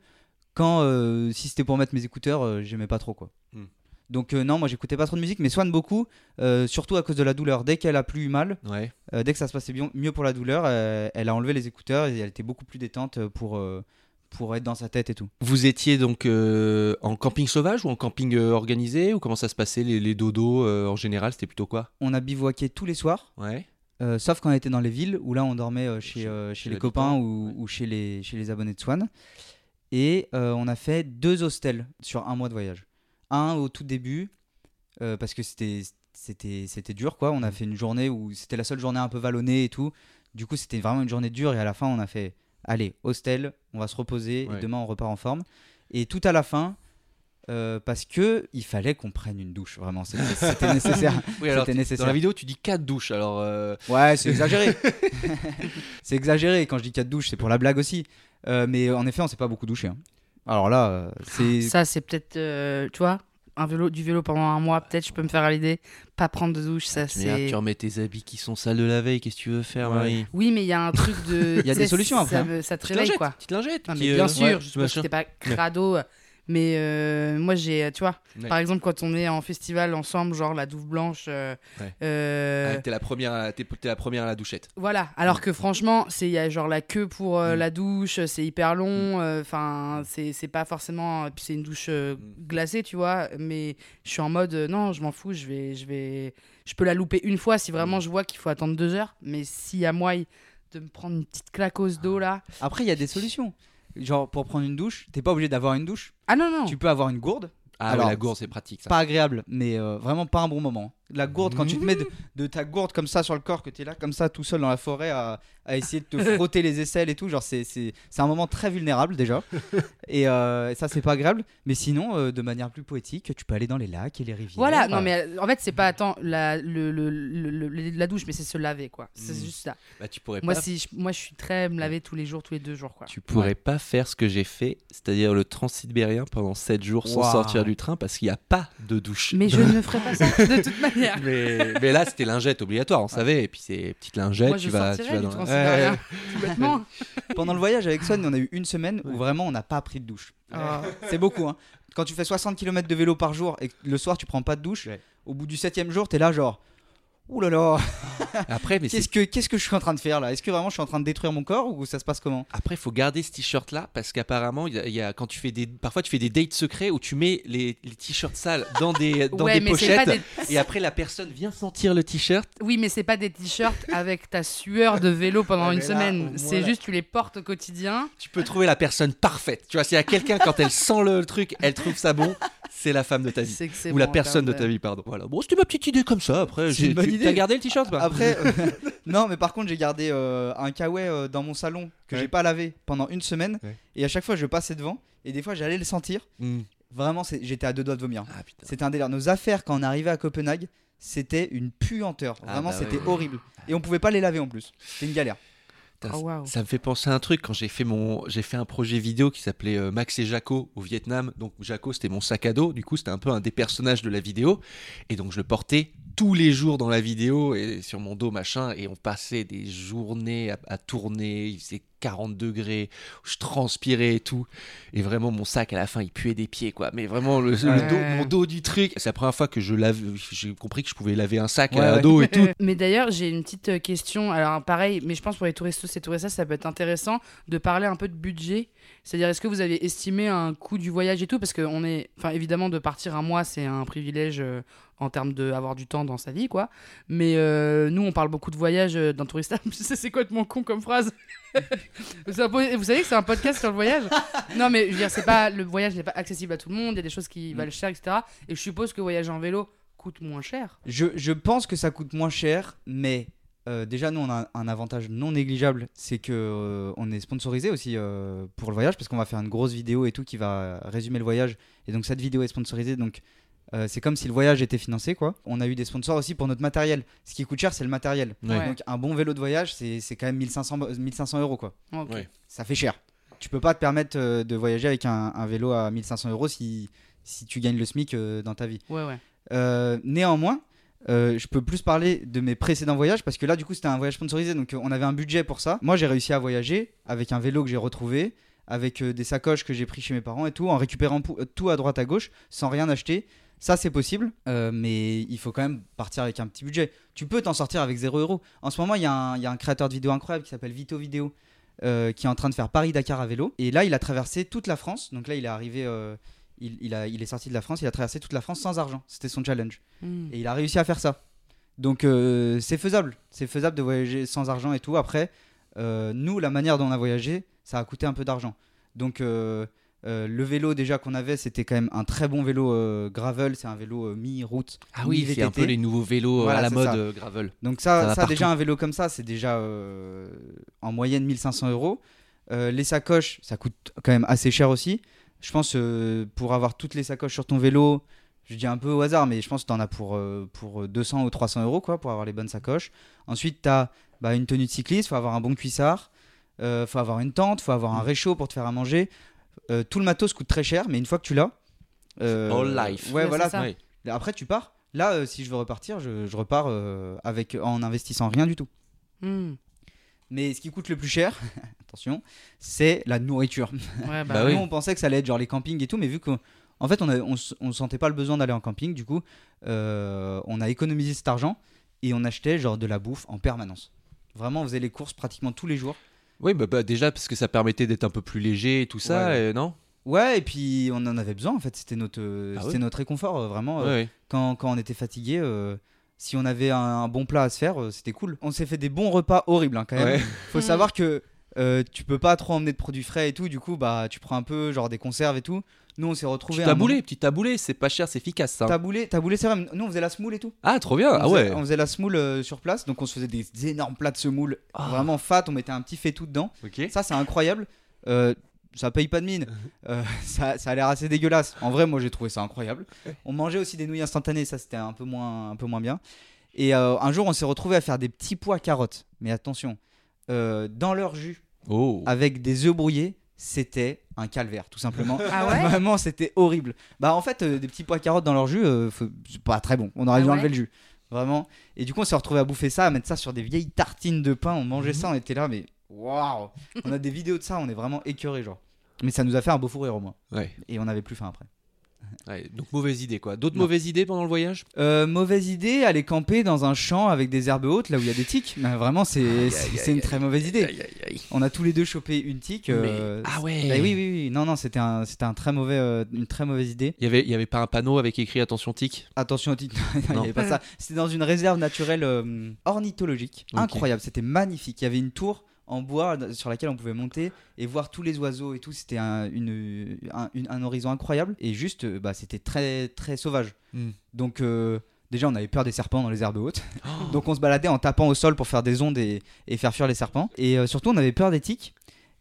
Quand euh, si c'était pour mettre mes écouteurs, euh, j'aimais pas trop quoi. Mm. Donc euh, non, moi j'écoutais pas trop de musique, mais Swan beaucoup, euh, surtout à cause de la douleur. Dès qu'elle a plus eu mal, Ouais. euh, dès que ça se passait bien, mieux pour la douleur, elle a enlevé les écouteurs et elle était beaucoup plus détente pour, pour être dans sa tête et tout. Vous étiez donc en camping sauvage ou en camping organisé? Ou comment ça se passait les, les dodos en général? C'était plutôt quoi? On a bivouaqué tous les soirs, Ouais. sauf quand on était dans les villes où là on dormait chez, Chez- les copains ou, ouais. ou chez, les, chez les abonnés de Swan. Et on a fait deux hostels sur un mois de voyage. Un au tout début, euh, parce que c'était c'était c'était dur quoi. On Mm. a fait une journée où c'était la seule journée un peu vallonnée et tout. Du coup, c'était vraiment une journée dure et à la fin, on a fait allez, hostel, on va se reposer Ouais. et demain on repart en forme. Et tout à la fin, euh, parce que il fallait qu'on prenne une douche, vraiment, c'était *laughs* nécessaire. Oui, alors nécessaire. dans la vidéo, tu dis 4 douches. Alors, euh, Ouais, c'est exagéré. *laughs* c'est exagéré quand je dis 4 douches, c'est pour la blague aussi. Euh, mais en effet, on s'est pas beaucoup douché. hein. Alors là, euh, c'est. Ça, c'est peut-être, euh, tu vois, un vélo, du vélo pendant un mois, peut-être je peux me faire à l'idée. Pas prendre de douche, ça Mais là, c'est. tu remets tes habits qui sont sales de la veille, qu'est-ce que tu veux faire, Ouais. Marie? Oui, mais il y a un truc de. *laughs* Il y a des solutions après, Ça, hein. me- ça te Petite réveille lingette, quoi. Petite lingette. Non, mais euh, bien ouais, sûr, je machin. t'es pas crado. Mais euh, moi, j'ai, tu vois, Ouais. par exemple, quand on est en festival ensemble, genre la Douve Blanche, euh, Ouais. euh, Ah, t'es la première, à- t'es, t'es la première à la douchette. voilà. Alors que franchement, c'est il y a genre la queue pour euh, Mm. la douche, c'est hyper long. euh, Enfin, c'est c'est pas forcément. Puis c'est une douche Mm. glacée, tu vois. Mais je suis en mode non, je m'en fous. Je vais, je vais, je peux la louper une fois si Mm. vraiment je vois qu'il faut attendre deux heures. Mais s'il y a moyen de me prendre une petite claquose d'eau là. Après, il y a des solutions. Genre, pour prendre une douche, t'es pas obligé d'avoir une douche. Ah non non. Tu peux avoir une gourde. Ah Alors, ouais, la gourde, c'est pratique ça. Pas agréable, mais euh, vraiment pas un bon moment. La gourde, quand tu te mets Mmh. de, de ta gourde comme ça sur le corps, que t'es là comme ça tout seul dans la forêt à, à essayer de te *laughs* frotter les aisselles et tout, genre c'est, c'est, c'est un moment très vulnérable déjà. *laughs* et euh, ça, c'est pas agréable. Mais sinon, euh, de manière plus poétique, tu peux aller dans les lacs et les rivières. Voilà, non mais euh, en fait c'est pas attends la, le, le- le- le- la douche mais c'est se laver quoi. C'est Mm. juste ça. Bah, tu pourrais Moi pas si je, moi je suis très me laver tous les jours, tous les deux jours quoi. Tu pourrais pas faire ce que j'ai fait, c'est-à-dire le transsibérien pendant 7 jours sans Waouh. sortir du train parce qu'il n'y a pas de douche. Mais je *laughs* ne ferai pas ça de toute manière. *laughs* mais, mais là, c'était lingette obligatoire, on savait. Et puis, c'est petite lingette, Moi tu vas, tu dans transsibérien, Ouais. *laughs* tout bêtement. *laughs* Pendant le voyage avec Swan, on a eu une semaine où vraiment on n'a pas pris de douche. Ah. C'est beaucoup, hein. Quand tu fais 60 km de vélo par jour et que le soir tu prends pas de douche, Ouais. au bout du septième jour, t'es là genre. Ouh là là, *laughs* Après, mais qu'est-ce que, qu'est-ce que je suis en train de faire là? Est-ce que vraiment je suis en train de détruire mon corps ou ça se passe comment? Après, faut garder ce t-shirt là parce qu'apparemment, il y a, il y a- quand tu fais des, parfois tu fais des dates secrets où tu mets les, les t-shirts sales dans des, *laughs* dans Ouais, des pochettes des... et après la personne vient sentir le t-shirt. Oui, mais c'est pas des t-shirts avec ta sueur de vélo pendant Ouais, une là, semaine. C'est là- juste tu les portes au quotidien. Tu peux trouver la personne parfaite. Tu vois, s'il y a quelqu'un quand elle sent le truc, elle trouve ça bon, c'est la femme de ta vie. Ou la personne de ta vie, pardon. Voilà. Bon, c'était ma petite idée comme ça. Après, j'ai- une bonne tu idée. as gardé le t-shirt Après, *laughs* euh, non, mais par contre, j'ai gardé euh, un kawaii euh, dans mon salon que Ouais. j'ai pas lavé pendant une semaine. Ouais. Et à chaque fois, je passais devant. Et des fois, j'allais le sentir. Hmm. Vraiment, j'étais à deux doigts de vomir. Ah. C'était un délire. Nos affaires, quand on arrivait à Copenhague, c'était une puanteur. Ah Vraiment, bah c'était ouais. horrible. Et on pouvait pas les laver en plus. C'était une galère. Oh. Ça me fait penser à un truc quand j'ai fait mon j'ai fait un projet vidéo qui s'appelait euh, Max et Jaco au Vietnam. Donc Jaco c'était mon sac à dos. Du coup c'était un peu un des personnages de la vidéo et donc je le portais tous les jours dans la vidéo et sur mon dos machin et on passait des journées à, tourner. 40 degrés, je transpirais et tout et vraiment mon sac à la fin il puait des pieds quoi. Mais vraiment le, dos, mon dos du truc. C'est la première fois que je lave. J'ai compris que je pouvais laver un sac Ouais, à ouais. dos et tout. *laughs* Mais d'ailleurs, j'ai une petite euh, question. Alors, pareil, mais je pense pour les touristes et touristes, ça peut être intéressant de parler un peu de budget. C'est-à-dire, est-ce que vous avez estimé un coût du voyage et tout? Parce qu'on est. Enfin, évidemment, de partir un mois, c'est un privilège euh, en termes d'avoir du temps dans sa vie, quoi. Mais euh, nous, on parle beaucoup de voyage euh, dans Tourista. *laughs* Ça, c'est complètement con comme phrase. *laughs* Vous savez que c'est un podcast sur le voyage Non, mais je veux dire, c'est pas, le voyage n'est pas accessible à tout le monde. Il y a des choses qui valent cher, etc. Et je suppose que voyager en vélo coûte moins cher. Je, je pense que ça coûte moins cher, mais euh, déjà, nous, on a un avantage non négligeable, c'est que euh, on est sponsorisé aussi euh, pour le voyage, parce qu'on va faire une grosse vidéo et tout qui va résumer le voyage. Et donc, cette vidéo est sponsorisée, donc euh, c'est comme si le voyage était financé, quoi. On a eu des sponsors aussi pour notre matériel. Ce qui coûte cher, c'est le matériel. Ouais. Donc, un bon vélo de voyage, c'est c'est quand même 1500, bo- 1500 euros, quoi. Ok. Ouais. Ça fait cher. Tu peux pas te permettre euh, de voyager avec un, un vélo à 1500 euros si, si tu gagnes le SMIC euh, dans ta vie. Ouais, ouais. Euh, néanmoins, euh, je peux plus parler de mes précédents voyages parce que là, du coup, c'était un voyage sponsorisé, donc on avait un budget pour ça. Moi, j'ai réussi à voyager avec un vélo que j'ai retrouvé, avec des sacoches que j'ai pris chez mes parents et tout, en récupérant tout à droite à gauche, sans rien acheter. Ça, c'est possible, euh, mais il faut quand même partir avec un petit budget. Tu peux t'en sortir avec 0 euros. En ce moment, il y, a un- il y a un créateur de vidéos incroyable qui s'appelle Vito Vidéo, euh, qui est en train de faire Paris-Dakar à vélo. Et là, il a traversé toute la France. Donc là, il est arrivé, euh, il, il a, il est sorti de la France, il a traversé toute la France sans argent. C'était son challenge. Hmm. Et il a réussi à faire ça. Donc c'est faisable. C'est faisable de voyager sans argent et tout. Après, nous, la manière dont on a voyagé, ça a coûté un peu d'argent. Donc euh, le vélo déjà qu'on avait, c'était quand même un très bon vélo euh, gravel. C'est un vélo euh, mi-route. Ah oui, c'est un peu les nouveaux vélos Voilà, à la mode gravel. Donc Ça ça, déjà un vélo comme ça, c'est déjà en moyenne 1500 euros. Les sacoches, ça coûte quand même assez cher aussi. Je pense pour avoir toutes les sacoches sur ton vélo, je dis un peu au hasard, mais je pense que tu en as pour, pour 200 ou 300 euros quoi, pour avoir les bonnes sacoches. Ensuite, tu as une tenue de cycliste, il faut avoir un bon cuissard. euh, faut avoir une tente, faut avoir un Mm. réchaud pour te faire à manger. Euh, tout le matos coûte très cher, mais une fois que tu l'as. euh, All life. Ouais, Ouais, voilà. c'est ça. Ouais. Après, tu pars. Là, euh, si je veux repartir, je, je repars euh, avec, en investissant rien du tout. Hmm. Mais ce qui coûte le plus cher, *laughs* attention, c'est la nourriture. Ouais, bah, Bah *laughs* oui. Nous, on pensait que ça allait être genre les campings et tout, mais vu qu'en en fait, on, on sentait pas le besoin d'aller en camping, du coup, euh, on a économisé cet argent et on achetait genre de la bouffe en permanence. Vraiment, on faisait les courses pratiquement tous les jours. Oui, bah, bah, déjà parce que ça permettait d'être un peu plus léger et tout ça, Ouais. euh, non? Ouais, et puis on en avait besoin en fait, c'était notre, euh, Ah c'était oui? notre réconfort, euh, vraiment. euh, Ouais, quand, quand on était fatigué, euh, si on avait un, un bon plat à se faire, euh, c'était cool. On s'est fait des bons repas horribles hein, quand même. Faut savoir que euh, tu peux pas trop emmener de produits frais et tout, du coup, bah tu prends un peu genre des conserves et tout. Nous, on s'est retrouvés. Petit taboulé, moment- petit taboulé, c'est pas cher, c'est efficace ça. Taboulé, taboulé, c'est vrai. Nous, on faisait la semoule et tout. Ah, trop bien. On Ah faisait- ouais. On faisait la semoule euh, sur place, donc on se faisait des énormes plats de semoule, Ah. vraiment fat. On mettait un petit faitout dedans. Ok. Ça, c'est incroyable. Euh, ça paye pas de mine. *laughs* Euh, ça, ça a l'air assez dégueulasse. En vrai, moi, j'ai trouvé ça incroyable. *laughs* On mangeait aussi des nouilles instantanées. Ça, c'était un peu moins, un peu moins bien. Et euh, un jour, on s'est retrouvé à faire des petits pois carottes. Mais attention, euh, dans leur jus, Oh. avec des œufs brouillés, c'était un calvaire, tout simplement. Ah ouais *laughs* Vraiment, c'était horrible. Bah, en fait, euh, des petits pois carottes dans leur jus, euh, faut- c'est pas très bon. On aurait Ah dû ouais enlever le jus. Vraiment. Et du coup, on s'est retrouvé à bouffer ça, à mettre ça sur des vieilles tartines de pain. On mangeait ça, on était là, mais waouh On a des vidéos de ça, on est vraiment écœurés, genre. Mais ça nous a fait un beau fou rire au moins. Ouais. Et on avait plus faim après. Ouais, Donc mauvaise idée quoi. D'autres Non. mauvaises idées pendant le voyage? Euh, mauvaise idée, aller camper dans un champ avec des herbes hautes, là où il y a des tiques. Mais vraiment, c'est une très mauvaise idée. On a tous les deux chopé une tique. euh, Ah ouais. bah oui, oui, oui. Non, non, c'était un, c'était un très mauvais, euh, une très mauvaise idée. Il y avait, il y avait pas un panneau avec écrit attention tic. Attention aux tiques. *laughs* il n'y Non. avait pas ça. C'était dans une réserve naturelle ornithologique. Incroyable, c'était magnifique. Il y avait une tour en bois sur laquelle on pouvait monter et voir tous les oiseaux et tout. C'était un, une- un, une- un horizon incroyable et juste, euh, bah, c'était très, très sauvage. Hmm. Donc, euh, déjà, on avait peur des serpents dans les herbes hautes. *gasps* Oh. Donc, on se baladait en tapant au sol pour faire des ondes et, et faire fuir les serpents. Et euh, surtout, on avait peur des tiques.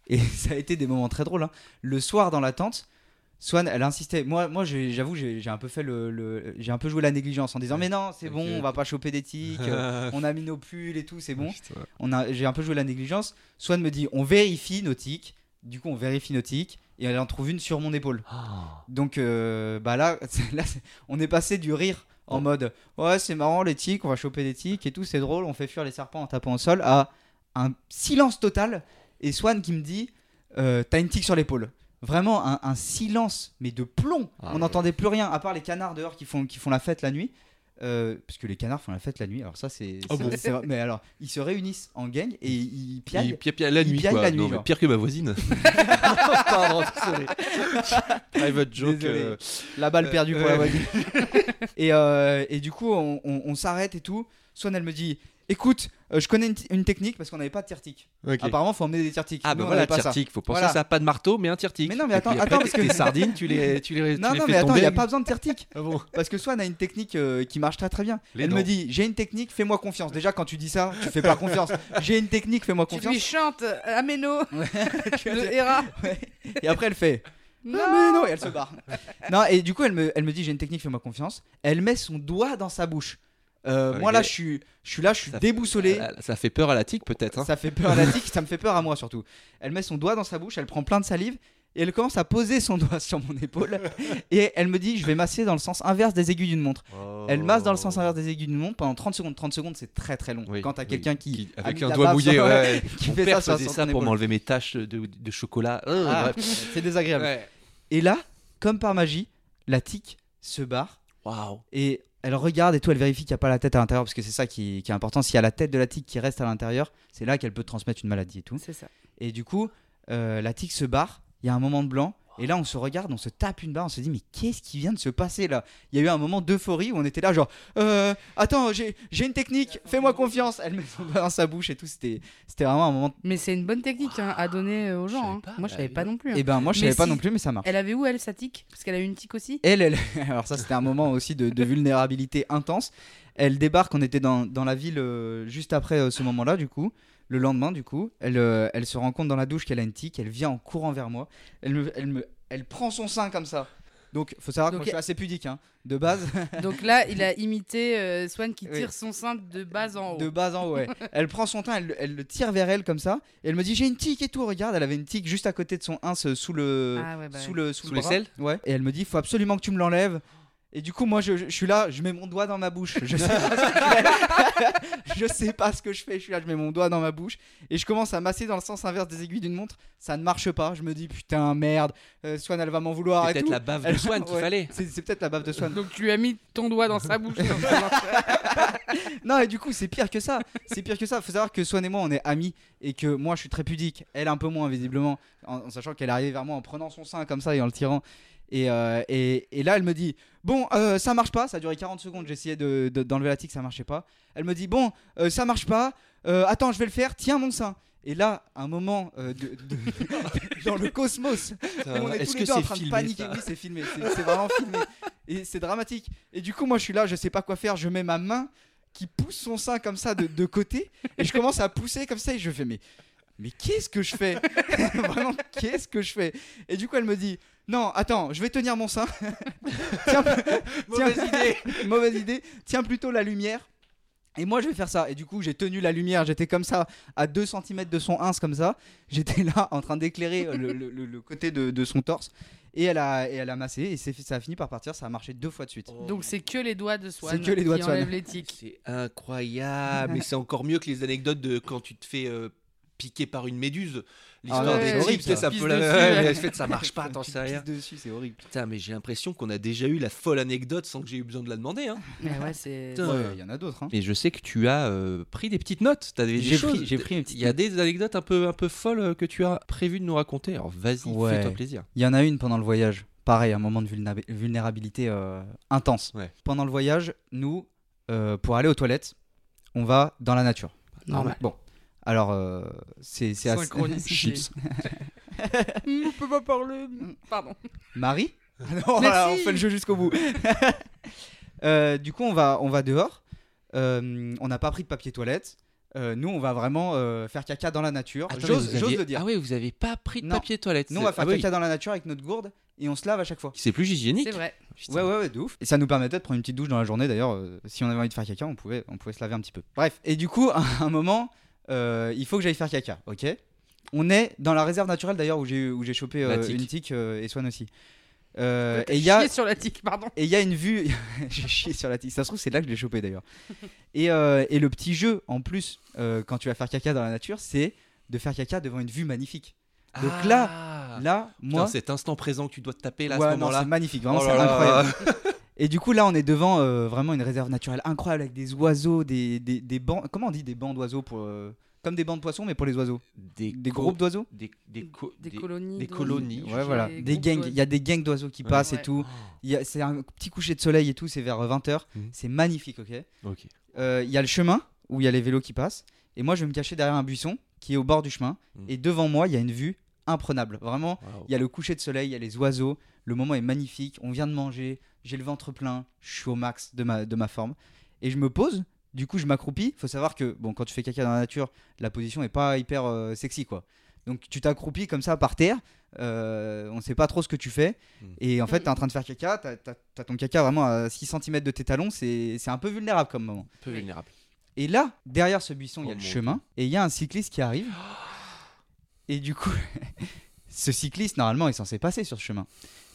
Et *laughs* ça a été des moments très drôles. hein. Le soir, dans la tente, Swan, elle insistait. Moi, moi j'avoue, j'ai un peu fait le, le- j'ai un peu joué la négligence en disant mais non, c'est bon, on va pas choper des tiques. euh, *laughs* on a mis nos pulls et tout, c'est bon. On a, j'ai un peu joué la négligence. Swan me dit on vérifie nos tiques. Du coup, on vérifie nos tiques et elle en trouve une sur mon épaule. Donc, euh, bah là, *laughs* là, on est passé du rire en Oh. mode ouais, c'est marrant les tiques, on va choper des tiques et tout, c'est drôle, on fait fuir les serpents en tapant au sol à un silence total. Et Swan qui me dit euh, t'as une tique sur l'épaule. Vraiment un, un silence, mais de plomb. Ah on ouais. n'entendait plus rien, à part les canards dehors qui font, qui font la fête la nuit. Euh, parce que les canards font la fête la nuit. Alors ça, c'est. C'est- bon. Mais alors, ils se réunissent en gang et ils piaillent. Il pia- pia- la nuit piaille quoi. la nuit, mais pire que ma voisine. *laughs* Pardon. Private joke. Euh, La balle perdue pour euh, la voisine. *laughs* et, euh, et du coup, on, on- on s'arrête et tout. Swan, elle me dit Écoute, euh, je connais une, technique parce qu'on n'avait pas de tire-tic. ok. Apparemment, faut emmener des tire-tics. Ah Nous, bah on voilà, avait pas ça. tire-tic. Faut penser Voilà. à ça, pas de marteau, mais un tire-tic. Mais non, mais Et attends, après, attends, parce que- tes sardines, tu les, tu les, *laughs* Non, les non, fais mais attends, il n'y a pas besoin de tire-tic. Ah bon Parce que Swan a une technique euh, qui marche très très bien. Les elle dents. me dit J'ai une technique, fais-moi confiance. Déjà, quand tu dis ça, tu fais pas confiance. *laughs* J'ai une technique, fais-moi Tu confiance. lui chantes euh, Ameno *laughs* Tu de vois, Hera. Et après, elle fait Non. Ah, mais non, et elle se barre. non, et du coup, elle me, elle me dit J'ai une technique, fais-moi confiance. Elle met son doigt dans sa bouche. Euh, Moi, là, je suis, je suis là, je suis Ça- déboussolé. Ah, Ça fait peur à la tique peut-être. hein. Ça fait peur à la tique, *laughs* ça me fait peur à moi surtout. Elle met son doigt dans sa bouche, elle prend plein de salive et elle commence à poser son *laughs* doigt sur mon épaule. et elle me dit Je vais masser dans le sens inverse des aiguilles d'une montre. Elle masse dans le sens inverse des aiguilles d'une montre pendant 30 secondes. 30 secondes, c'est très très long. Oui, Quand t'as oui. quelqu'un qui, avec un doigt mouillé, sur- ouais. *laughs* qui Mon fait père ça faisait pour m'enlever mes taches de, de chocolat. Euh, Ah, c'est désagréable. Ouais. Et là, comme par magie, la tique se barre Waouh. et elle regarde et tout, elle vérifie qu'il n'y a pas la tête à l'intérieur parce que c'est ça qui, qui est important. S'il y a la tête de la tique qui reste à l'intérieur, c'est là qu'elle peut transmettre une maladie et tout. C'est ça. Et du coup, euh, la tique se barre, il y a un moment de blanc, et là on se regarde, on se tape une barre, on se dit mais qu'est-ce qui vient de se passer là? Il y a eu un moment d'euphorie où on était là genre euh, attends j'ai j'ai une technique, fais-moi confiance. Elle met son dans sa bouche et tout, c'était c'était vraiment un moment. Mais c'est une bonne technique hein, à donner euh, aux gens. hein. pas, Moi, je bah, savais pas non plus. hein. Et ben moi je savais pas non plus mais ça marche. Elle avait où, elle, sa tique? Parce qu'elle a eu une tique aussi? Elle, elle, *laughs* alors ça c'était un moment aussi de, de vulnérabilité intense. Elle débarque, on était dans, dans la ville euh, juste après euh, ce moment-là du coup. Le lendemain du coup, elle, euh, elle se rend compte dans la douche qu'elle a une tique, elle vient en courant vers moi. Elle me, elle me, elle prend son sein comme ça. Donc, faut savoir que Donc, moi, je suis assez pudique, hein, de base. *laughs* Donc là, il a imité euh, Swan qui Oui. tire son sein de bas en haut. De bas en haut, ouais. *laughs* elle prend son teint, elle, elle le tire vers elle comme ça, et elle me dit j'ai une tique et tout. Regarde, elle avait une tique juste à côté de son ins euh, sous le Ah ouais, bah sous ouais. le sous, Sous le les bras. selles? Ouais. Et elle me dit faut absolument que tu me l'enlèves. Et du coup, moi, je, je- je suis là, je mets mon doigt dans ma bouche. Je sais, pas ce que je fais. *laughs* je sais pas ce que je fais. Je suis là, je mets mon doigt dans ma bouche et je commence à masser dans le sens inverse des aiguilles d'une montre. Ça ne marche pas. Je me dis putain merde, euh, Swan elle va m'en vouloir. C'est peut-être la bave de Elle- Swan qu'il ouais. fallait. C'est c'est peut-être la bave de Swan. Donc tu lui as mis ton doigt dans sa bouche. *laughs* Non, et du coup, c'est pire que ça. C'est pire que ça. Faut savoir que Swan et moi, on est amis et que moi, je suis très pudique. Elle, un peu moins, visiblement, en, en sachant qu'elle est arrivée vers moi en prenant son sein comme ça et en le tirant. Et, euh, et, et là, elle me dit Bon, euh, ça marche pas. Ça a duré 40 secondes. J'essayais de- de- d'enlever la tique, ça marchait pas. Elle me dit Bon, euh, ça marche pas. Euh, attends, je vais le faire. Tiens mon sein. Et là, un moment euh, de, de- *laughs* dans le cosmos, on est Est-ce tous les deux en train de paniquer. Oui, c'est filmé. C'est c'est vraiment filmé. Et c'est dramatique. Et du coup, moi, je suis là, je sais pas quoi faire. Je mets ma main qui pousse son sein comme ça de, de côté. Et je commence à pousser comme ça. Et je fais, mais, mais qu'est-ce que je fais? *laughs* Vraiment, qu'est-ce que je fais? Et du coup, elle me dit, non, attends, je vais tenir mon sein. *laughs* Tiens, Mauvaise tiens- idée. *laughs* mauvaise idée. Tiens plutôt la lumière. Et moi je vais faire ça. Et du coup j'ai tenu la lumière. J'étais comme ça à 2 cm de son ins comme ça. J'étais là en train d'éclairer le, le- le- le côté de, de son torse. Et elle a, et elle a massé. Et c'est- ça a fini par partir. Ça a marché deux fois de suite. Donc c'est que les doigts de Swan. C'est que les doigts qui de Swan. C'est incroyable, mais c'est encore mieux que les anecdotes de quand tu te fais euh, piquer par une méduse. L'histoire Ah ouais, des sais, ça. *laughs* fait, ça marche pas, *laughs* t'en sais rien. dessus, c'est horrible. Putain, mais j'ai l'impression qu'on a déjà eu la folle anecdote sans que j'ai eu besoin de la demander. Hein. *laughs* Mais ouais, c'est. Il y en a d'autres. hein. Et je sais que tu as euh, pris des petites notes. T'as des, des J'ai choses. pris- j'ai pris une petite Il y a des anecdotes un peu, un peu folles euh, que tu as prévu de nous raconter. Alors vas-y, Ouais. fais-toi plaisir. Il y en a une pendant le voyage. Pareil, un moment de vulnéra- vulnérabilité euh, intense. Ouais. Pendant le voyage, nous, euh, pour aller aux toilettes, on va dans la nature. Normal. Bon. Alors, euh, c'est c'est assez. Synchronicité. *laughs* Chips. Hum, *laughs* on peut pas parler. Pardon. Marie Non, voilà, on fait le jeu jusqu'au bout. *laughs* Euh, du coup, on va, on va dehors. Euh, on n'a pas pris de papier toilette. Euh, nous, on va vraiment euh, faire caca dans la nature. J'ose aviez- le dire. Ah oui, vous avez pas pris de Non. papier toilette. nous, on va faire ah oui. caca dans la nature avec notre gourde et on se lave à chaque fois. C'est plus hygiénique. C'est vrai. Putain. Ouais, ouais, ouais, de ouf. Et ça nous permettait de prendre une petite douche dans la journée d'ailleurs. euh, si on avait envie de faire caca, on pouvait, on pouvait se laver un petit peu. Bref. Et du coup, à un moment, euh, il faut que j'aille faire caca, ok? On est dans la réserve naturelle d'ailleurs où j'ai où j'ai chopé euh, tique. une tique euh, et Swan aussi. Et il y a sur la tique, pardon. et il y a une vue. *laughs* j'ai chié sur la tique. Ça se trouve, c'est là que je l'ai chopé d'ailleurs. Et, et le petit jeu en plus, quand tu vas faire caca dans la nature, c'est de faire caca devant une vue magnifique. Donc là, Ah. Là, moi. cet instant présent que tu dois te taper là Ouais, à ce moment-là. c'est magnifique, vraiment, Oh c'est incroyable. *laughs* Et du coup, là, on est devant euh, vraiment une réserve naturelle incroyable avec des oiseaux, des, des, des bancs. Comment on dit des bancs d'oiseaux pour. euh, comme des bancs de poissons, mais pour les oiseaux. Des, Des co- groupes d'oiseaux Des, des, co- Des des- colonies. des d'oiseaux. colonies. Ouais, voilà. Des Des groupes gangs. d'oiseaux. Il y a des gangs d'oiseaux qui Ouais. passent et Ouais. tout. Il y a- C'est un petit coucher de soleil et tout, c'est vers 20h. Mhm. C'est magnifique, ok Ok. Euh, Il y a le chemin où il y a les vélos qui passent. Et moi, je vais me cacher derrière un buisson qui est au bord du chemin. Mhm. Et devant moi, il y a une vue imprenable. Vraiment, il y a le coucher de soleil, il y a les oiseaux. Le moment est magnifique. On vient de manger. J'ai le ventre plein. Je suis au max de ma, de ma forme. Et je me pose. Du coup, je m'accroupis. faut savoir que bon, quand tu fais caca dans la nature, la position est pas hyper euh, sexy, quoi. Donc, tu t'accroupis comme ça par terre. Euh, on sait pas trop ce que tu fais. Mm. Et en fait, tu es en train de faire caca. Tu as, ton caca vraiment à 6 cm de tes talons. C'est un peu vulnérable comme moment. peu vulnérable. Et là, derrière ce buisson, il y a Oh le chemin et il y a un cycliste qui arrive. *gasps* Et du coup, *laughs* ce cycliste, normalement, est censé passer sur ce chemin.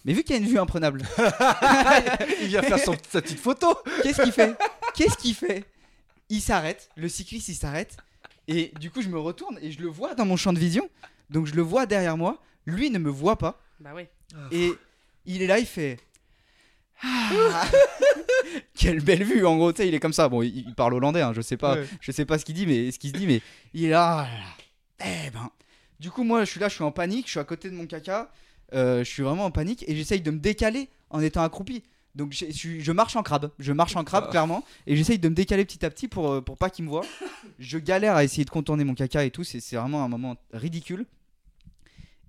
Mais vu qu'il y a une vue imprenable, *laughs* Il vient faire son, sa petite photo. qu'est-ce qu'il fait? Qu'est-ce qu'il fait? Il s'arrête, le cycliste, il s'arrête. Et du coup, je me retourne et je le vois dans mon champ de vision. Donc, je le vois derrière moi. Lui ne me voit pas. Bah oui. Et il est là, il fait. Ah, *laughs* Quelle belle vue en gros, tu sais, il est comme ça. Bon, il, il parle hollandais, hein, je sais pas, Ouais. je sais pas ce qu'il dit, mais ce qu'il se dit, mais il est là. ah là là. Eh ben, du coup, moi, je suis là, je suis en panique, je suis à côté de mon caca, euh, je suis vraiment en panique et j'essaye de me décaler en étant accroupi. Donc, je, je suis- je marche en crabe, je marche en crabe Ah. clairement, et j'essaye de me décaler petit à petit pour, euh, pour pas qu'il me voit. Je galère à essayer de contourner mon caca et tout, c'est c'est vraiment un moment ridicule.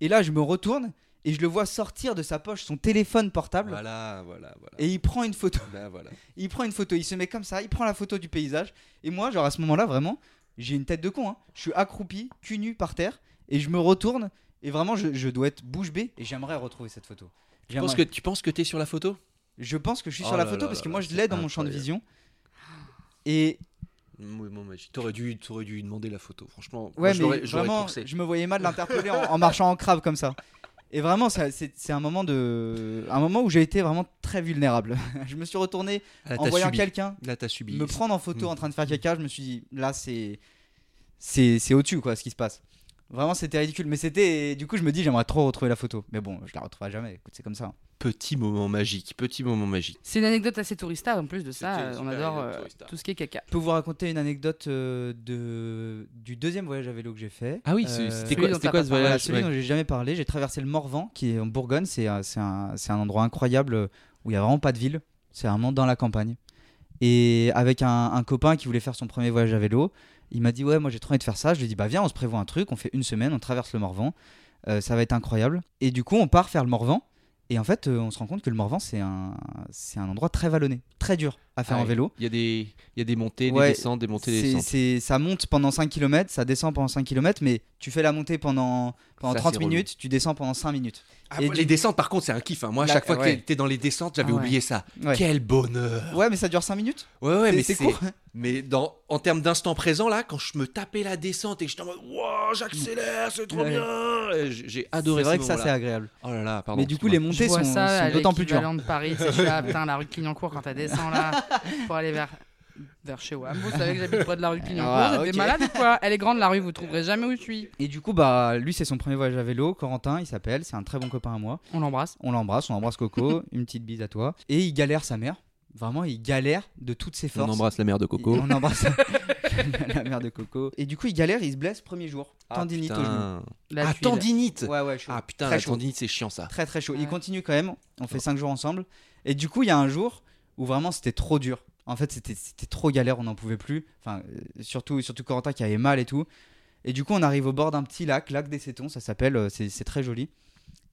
Et là, je me retourne et je le vois sortir de sa poche son téléphone portable Voilà, voilà, voilà. et il prend une photo. Ben voilà. *laughs* Il prend une photo, il se met comme ça, il prend la photo du paysage. Et moi, genre à ce moment-là, vraiment, j'ai une tête de con. hein. Je suis accroupi, cul nu par terre, et je me retourne. Et vraiment, je, je dois être bouche bée. Et j'aimerais retrouver cette photo. Tu penses que tu penses que t'es sur la photo? Je pense que je suis Oh sur la là photo là parce là que moi je l'ai dans mon champ de vision. Et Oui. T'aurais dû, t'aurais dû lui demander la photo. Franchement, moi, ouais, je l'aurais- mais vraiment, je me voyais mal l'interpeller en, en marchant en crabe comme ça. Et vraiment, c'est un moment de, un moment où j'ai été vraiment très vulnérable. *laughs* je me suis retourné en voyant quelqu'un me prendre en photo Mm. en train de faire caca. Je me suis dit, là, c'est, c'est, c'est au-dessus quoi, ce qui se passe. Vraiment, c'était ridicule. Mais c'était, du coup, je me dis, j'aimerais trop retrouver la photo. Mais bon, je la retrouverai jamais. Écoute, c'est comme ça. Petit moment magique. Petit moment magique. C'est une anecdote assez tourista en plus de ça. Euh, On adore anecdote euh, tourista. tout ce qui est caca. Je peux vous raconter une anecdote euh, de, du deuxième voyage à vélo que j'ai fait. Ah oui, Euh, c'était quoi, quoi pas ce parlé, Voilà, voyage celui Ouais. dont j'ai jamais parlé, j'ai traversé le Morvan qui est en Bourgogne, c'est un, c'est un, c'est un endroit incroyable euh, où il y a vraiment pas de ville, c'est vraiment dans la campagne. Et avec un, un copain qui voulait faire son premier voyage à vélo, il m'a dit ouais moi j'ai trop envie de faire ça, je lui ai dit bah viens on se prévoit un truc, on fait une semaine, on traverse le Morvan, Euh, ça va être incroyable. Et du coup on part faire le Morvan. Et en fait euh, on se rend compte que le Morvan c'est un, c'est un endroit très vallonné, très dur à faire Ah en vélo. Il y a des, il y a des montées, Ouais, des descentes, des montées, des C'est- descentes. c'est- ça monte pendant 5 km, ça descend pendant 5 km, mais tu fais la montée pendant, pendant Ça, 30 c'est relou. minutes, tu descends pendant 5 minutes. Ah, Et les descentes, par contre, c'est un kiff. hein. Moi, à chaque fois que ouais. t'es- t'es dans les descentes, j'avais Ah ouais. oublié ça. Ouais. Quel bonheur. Ouais, mais ça dure 5 minutes. Ouais, ouais, C'est- mais c'est c'est court. Mais dans, en termes d'instant présent, là, quand je me tapais la descente et que j'étais en mode Wow, j'accélère, c'est trop Ouais. bien. J'ai C'est adoré vrai ces que ça c'est agréable. Oh là là, pardon. mais du coup, les montées sont, d'autant plus dures. de Paris. Tu là, putain, la rue de Clignancourt quand t'as descends là *laughs* pour aller vers vers chez WAM. Vous savez que j'habite près de la rue Clignancourt. Ah, Vous êtes ou quoi? Elle est grande la rue, vous trouverez jamais où je suis. Et du coup, bah, lui, c'est son premier voyage à vélo. Corentin, il s'appelle. C'est un très bon copain à moi. On l'embrasse. On l'embrasse, on embrasse Coco. *laughs* une petite bise à toi. Et il galère sa mère. Vraiment, il galère de toutes ses forces. On embrasse la mère de Coco. Et On embrasse *laughs* la mère de Coco. Et du coup, il galère, il se blesse premier jour. Tendinite au genou. putain. La Ah, tuile. tendinite. Ouais, ouais, chaud. Ah putain, Très la chaud. tendinite, c'est chiant ça. Très très chaud. Il continue quand même. On fait 5 jours ensemble. Et du coup, il y a un jour où vraiment c'était trop dur. En fait, c'était trop galère, on n'en pouvait plus. Enfin, euh, surtout, surtout Corentin qui avait mal et tout. Et du coup, on arrive au bord d'un petit lac, lac des Cétons, ça s'appelle. euh, C'est très joli.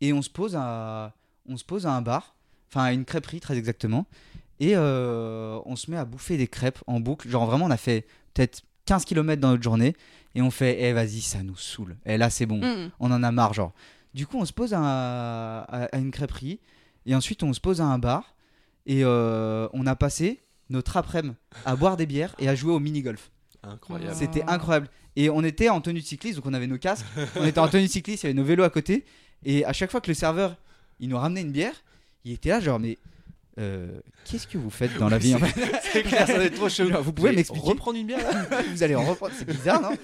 Et on se pose à, on se pose à un bar, enfin à une crêperie très exactement. Et euh, on se met à bouffer des crêpes en boucle. Genre vraiment, on a fait peut-être 15 km dans notre journée. Et on fait, eh vas-y, ça nous saoule. Et là, c'est bon Mm. on en a marre genre. Du coup on se pose à, à- à une crêperie et ensuite on se pose à un bar et euh, on a passé notre après-midi à boire des bières et à jouer au mini-golf. Incroyable. C'était incroyable. Et on était en tenue de cycliste, donc on avait nos casques, on était en tenue de cycliste, il y avait nos vélos à côté et à chaque fois que le serveur il nous ramenait une bière, il était là genre mais euh, qu'est-ce que vous faites dans la vie en fait *laughs* C'est clair, ça doit être trop chaud. Genre, vous pouvez m'expliquer reprendre une bière là? Vous allez en reprendre, c'est bizarre, non?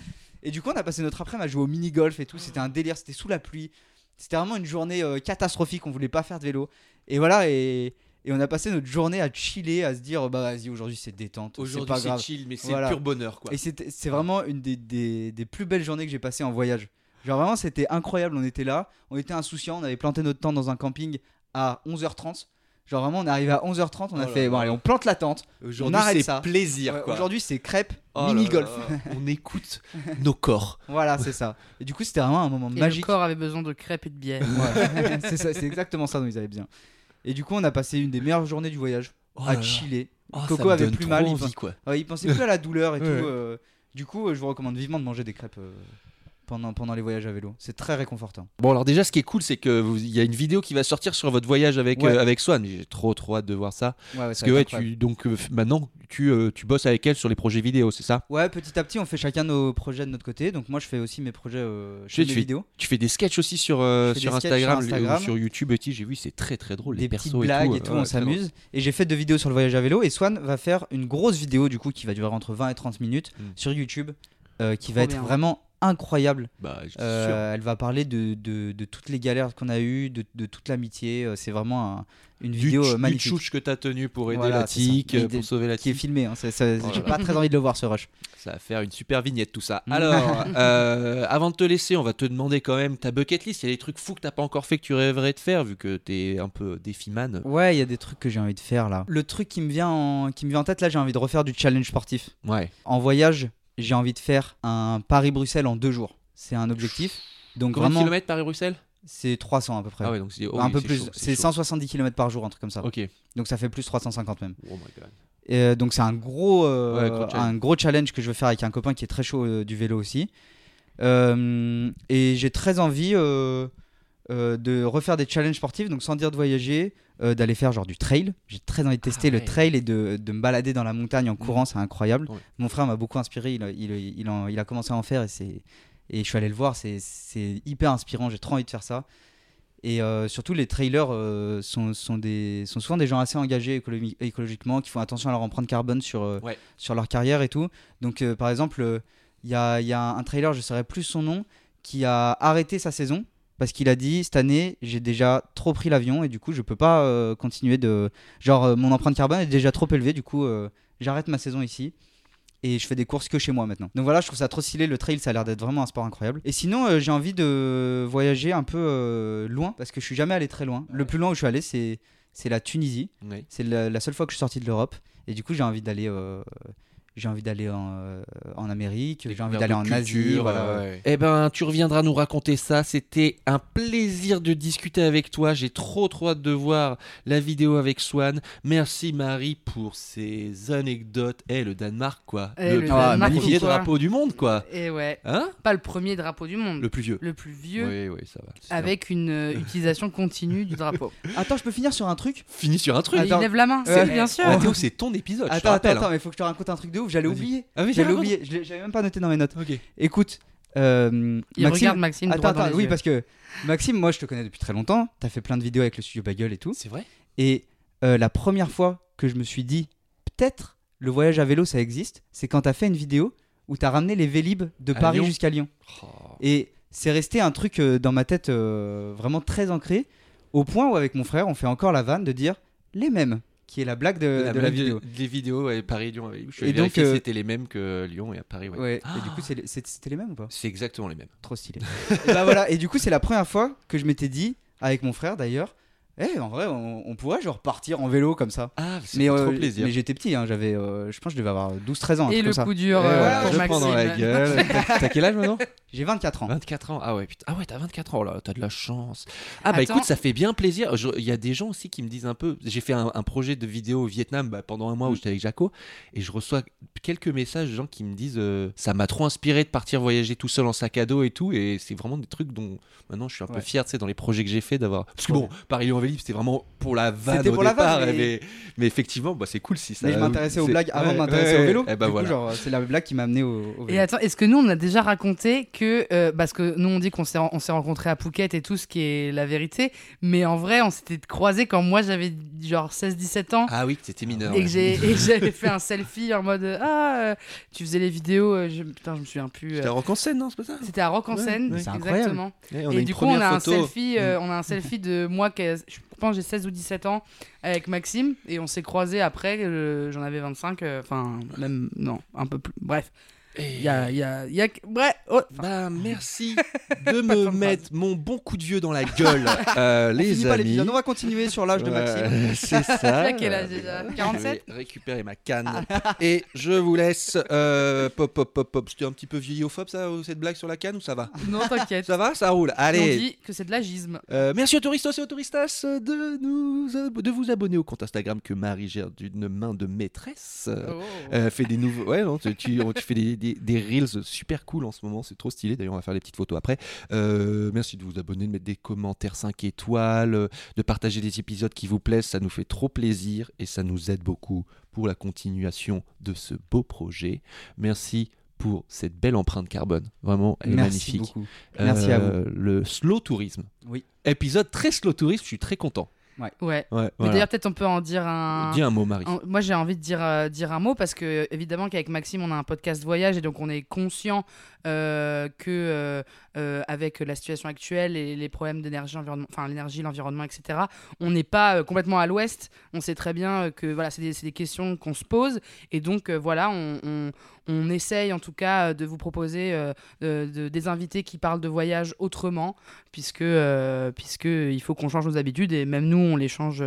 Et du coup, on a passé notre après-midi à jouer au mini-golf et tout. C'était un délire, c'était sous la pluie. C'était vraiment une journée euh, catastrophique. On voulait pas faire de vélo. Et voilà, et, et on a passé notre journée à chiller, à se dire, bah vas-y, aujourd'hui c'est détente. Aujourd'hui, c'est chill, mais c'est Voilà. pur bonheur quoi. Et c'était- c'est vraiment une des, des- des plus belles journées que j'ai passées en voyage. Genre vraiment, c'était incroyable. On était là, on était insouciants, on avait planté notre tente dans un camping à 11h30. Genre vraiment, on est arrivé à 11h30, on a Oh là fait, bon allez, on plante la tente. Aujourd'hui, arrête c'est ça. plaisir Ouais. Aujourd'hui, c'est crêpes, Oh là mini-golf. là, *laughs* On écoute *laughs* nos corps. Voilà, c'est ça. Et du coup, c'était vraiment un moment Et magique. le corps avait besoin de crêpes et de bière. Ouais. *laughs* c'est exactement ça dont ils avaient besoin. Et du coup, on a passé une des meilleures journées du voyage Oh à chiller. Oh, Coco avait plus mal, il envie, pen- quoi. Ouais, il pensait plus à la douleur et *laughs* tout. euh, Du coup, euh, je vous recommande vivement de manger des crêpes euh, pendant, pendant les voyages à vélo. C'est très réconfortant. Bon alors déjà ce qui est cool c'est que vous- il y a une vidéo qui va sortir sur votre voyage avec Ouais. euh, avec Swan. J'ai trop trop hâte de voir ça. Ouais, ouais, Parce ça que tu donc euh, maintenant tu euh, tu bosses avec elle sur les projets vidéo c'est ça? Ouais, petit à petit, on fait chacun nos projets de notre côté. Donc moi, je fais aussi mes projets, mes tu vidéos. Tu fais des sketchs aussi sur sur Instagram, sur les- ou Instagram. sur YouTube. J'ai vu c'est très très drôle les des persos petites blagues et et tout. on s'amuse. Et j'ai fait deux vidéos sur le voyage à vélo. Et Swan va faire une grosse vidéo, du coup, qui va durer entre 20 et 30 minutes Mm. sur YouTube, qui Trop va être bien. vraiment incroyable. Bah Euh, elle va parler de, de, de toutes les galères qu'on a eues, de, de toute l'amitié. Euh, C'est vraiment un- une vidéo du, euh, du magnifique tchouch que t'as tenu pour aider Voilà, la de- pour sauver la qui est filmé. hein. Oh J'ai pas très envie de le voir ce rush. Ça va faire une super vignette tout ça. Mm. Alors, *laughs* euh, avant de te laisser, on va te demander quand même ta bucket list. Il y a des trucs fous que t'as pas encore fait que tu rêverais de faire vu que t'es un peu défi-man. Ouais, il y a des trucs que j'ai envie de faire là. Le truc qui me vient en, qui me vient en tête là, j'ai envie de refaire du challenge sportif. Ouais. En voyage, j'ai envie de faire un Paris-Bruxelles en deux jours. C'est un objectif. Donc Combien de vraiment, kilomètres Paris-Bruxelles? c'est 300 à peu près. Ah ouais, donc c'est oh un oui, peu plus. C'est chaud. 170 km par jour, un truc comme ça. Ok. Donc ça fait plus 350 même. Oh my god. Et, euh, donc c'est un gros, euh, Ouais, gros challenge. un gros challenge que je veux faire avec un copain qui est très chaud euh, du vélo aussi. Euh, et j'ai très envie euh, de refaire des challenges sportifs, donc sans dire de voyager, euh, d'aller faire genre du trail. J'ai très envie de tester Ah le trail et de, de me balader dans la montagne en courant, c'est incroyable. Ouais. Mon frère m'a beaucoup inspiré, il, a- il, il en- il a commencé à en faire et, c'est, et je suis allé le voir, c'est, c'est hyper inspirant, j'ai trop envie de faire ça. Et euh, surtout, les trailers sont, sont, des, sont souvent des gens assez engagés écologi- écologiquement, qui font attention à leur empreinte carbone sur, Ouais. sur leur carrière et tout. Donc, par exemple, il y, a, il y a un trailer, je ne saurais plus son nom, qui a arrêté sa saison parce qu'il a dit cette année j'ai déjà trop pris l'avion et du coup je peux pas euh, continuer de genre euh, mon empreinte carbone est déjà trop élevée du coup euh, j'arrête ma saison ici et je fais des courses que chez moi maintenant. Donc voilà, je trouve ça trop stylé. Le trail, ça a l'air d'être vraiment un sport incroyable. Et sinon, euh, j'ai envie de voyager un peu euh, loin parce que je suis jamais allé très loin. Le plus loin où je suis allé, c'est c'est la Tunisie. C'est la, la seule fois que je suis sorti de l'Europe. Et du coup, j'ai envie d'aller. euh, j'ai envie d'aller en, euh, en Amérique, j'ai envie d'aller en Asie. voilà. Eh ben, tu reviendras nous raconter ça. C'était un plaisir de discuter avec toi. J'ai trop trop hâte de voir la vidéo avec Swan. Merci Marie pour ces anecdotes. Eh, le Danemark, quoi. Eh, le le premier Danemark, premier quoi. drapeau du monde, quoi. Et ouais, Hein pas le premier drapeau du monde, Le plus vieux. le plus vieux, Oui, oui, ça va. C'est avec une euh, utilisation continue du drapeau. *laughs* Attends, je peux finir sur un truc bien. Fini sur un truc. Il lève la main, Ouais. c'est bien sûr. Mathéo, c'est ton épisode. je te Attends, attends, rappelle. attends, hein. mais faut que je te raconte un truc de ouf. J'allais oublier. Ah oui, J'allais oublier. J'avais même pas noté dans mes notes. Ok. Écoute, euh, Il Maxime. regarde Maxime Attends, attends, oui, yeux. parce que Maxime, moi je te connais depuis très longtemps. T'as fait plein de vidéos avec le studio Bagel et tout. C'est vrai Et euh, la première fois que je me suis dit, peut-être le voyage à vélo ça existe, c'est quand t'as fait une vidéo où t'as ramené les Vélib de À Paris Lyon jusqu'à Lyon. Oh. Et c'est resté un truc euh, dans ma tête euh, vraiment très ancré, au point où avec mon frère on fait encore la vanne de dire les mêmes, qui est la blague de, de la vidéo. Les vidéos, Paris-Lyon. Je Et donc, euh, c'était les mêmes que Lyon et à Paris. ouais. Ouais. Et du coup c'est les- c'est- c'était les mêmes ou pas? C'est exactement les mêmes. Trop stylé. et bah voilà, et du coup, c'est la première fois que je m'étais dit, avec mon frère d'ailleurs, eh, en vrai, on, on pourrait genre partir en vélo comme ça. Ah, c'est Mais, trop euh, plaisir. mais j'étais petit, hein, j'avais, euh, je pense que je devais avoir 12-13 ans. Et truc le comme ça. coup dur euh, voilà, pour je Maxime. dans la gueule. *laughs* T'as- quel âge maintenant J'ai 24 ans. 24 ans. Ah ouais, putain. Ah ouais, t'as 24 ans Oh là, t'as de la chance. Ah bah Attends. écoute, ça fait bien plaisir. Il y a des gens aussi qui me disent un peu. J'ai fait un, un projet de vidéo au Vietnam bah, pendant un mois Mm. où j'étais avec Jaco et je reçois quelques messages de gens qui me disent euh, ça m'a trop inspiré de partir voyager tout seul en sac à dos et tout et c'est vraiment des trucs dont maintenant je suis un peu fier, tu sais, dans les projets que j'ai fait d'avoir. Parce que Ouais. bon, Paris C'était vraiment pour la vanne au pour la départ, vanne, mais- mais... mais effectivement, bah, c'est cool si ça. Mais je m'intéressais aux blagues avant ouais, de m'intéresser ouais, au vélo. Et bah du coup, voilà. genre, c'est la blague qui m'a amené au, au vélo. Et attends, est-ce que nous on a déjà raconté que euh, parce que nous on dit qu'on s'est on s'est rencontrés à Phuket et tout ce qui est la vérité, mais en vrai on s'était croisés quand moi j'avais genre 16-17 ans. Ah oui, que t'étais mineur. Et que ouais. j'ai- et que *laughs* j'avais fait un selfie en mode ah euh, tu faisais les vidéos euh, je, putain je me souviens plus C'était euh, à Rock en scène, non C'est pas ça c'était à Rock en scène exactement et du coup on a un selfie euh, on a un selfie de moi qui a- je pense j'ai 16 ou 17 ans avec Maxime et on s'est croisés après euh, j'en avais 25 euh, enfin même non un peu plus bref Et- il y a il y a y a bref oh, Bah merci *laughs* de me mettre mon bon coup de vieux dans la gueule, euh, On les amis. on va continuer sur l'âge de Maxime. Ouais, *laughs* c'est ça. Quel âge déjà 47 Je vais récupérer ma canne *laughs* et je vous laisse. Euh, pop, pop, pop, pop. C'était un petit peu vieillophobe ça, cette blague sur la canne ou ça va non t'inquiète Ça va, ça roule. on Allez. dit que c'est de l'agisme Euh, merci aux touristos et aux touristas de, nous, de vous abonner au compte Instagram que Marie gère d'une main de maîtresse. Oh. Euh, fait des nouveaux ouais non, tu, tu, tu fais des, des, des reels super cool en ce moment c'est trop stylé d'ailleurs on va faire des petites photos après. Euh, merci de vous abonner de mettre des commentaires 5 étoiles euh, de partager des épisodes qui vous plaisent ça nous fait trop plaisir et ça nous aide beaucoup pour la continuation de ce beau projet. Merci pour cette belle empreinte carbone vraiment elle est Merci magnifique. beaucoup. Merci à Euh, le slow tourisme. Oui. épisode très slow tourisme je suis très content ouais ouais, voilà. d'ailleurs peut-être on peut en dire un dis un mot Marie En- Moi, j'ai envie de dire, euh, dire un mot parce que, évidemment, qu'avec Maxime, on a un podcast voyage et donc on est conscient euh, que, euh, euh, avec la situation actuelle et les problèmes d'énergie, environnement, enfin l'énergie, l'environnement, etc., on n'est pas euh, complètement à l'ouest. On sait très bien que voilà, c'est des, c'est des questions qu'on se pose et donc euh, voilà, on, on, on essaye en tout cas euh, de vous proposer euh, de- de- des invités qui parlent de voyage autrement, puisque, euh, puisque il faut qu'on change nos habitudes et même nous, on les change.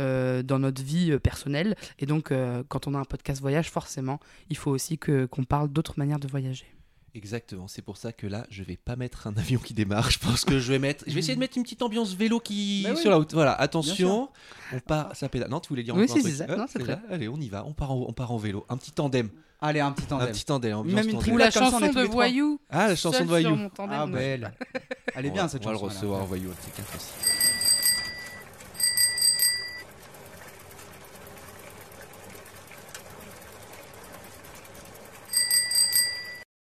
euh, dans notre vie personnelle. Et donc, quand on a un podcast voyage, forcément, il faut aussi que, qu'on parle d'autres manières de voyager. Exactement, c'est pour ça que là, je vais pas mettre un *laughs* avion qui démarre. Je pense que je vais mettre, je vais essayer de mettre une petite ambiance vélo qui Bah oui. sur la route. Voilà, attention, on part, ça pédale. Non, tu voulais dire Oui, c'est ça. Non, c'est Allez, on y va, on part en, on part en vélo, un petit tandem, Allez, un petit un tandem. petit tandem, Même une Ou la chanson de. Voyou. Ah, la chanson de Voyou. Ah, belle. Elle est bien cette On va le chanson. recevoir voyou, aussi.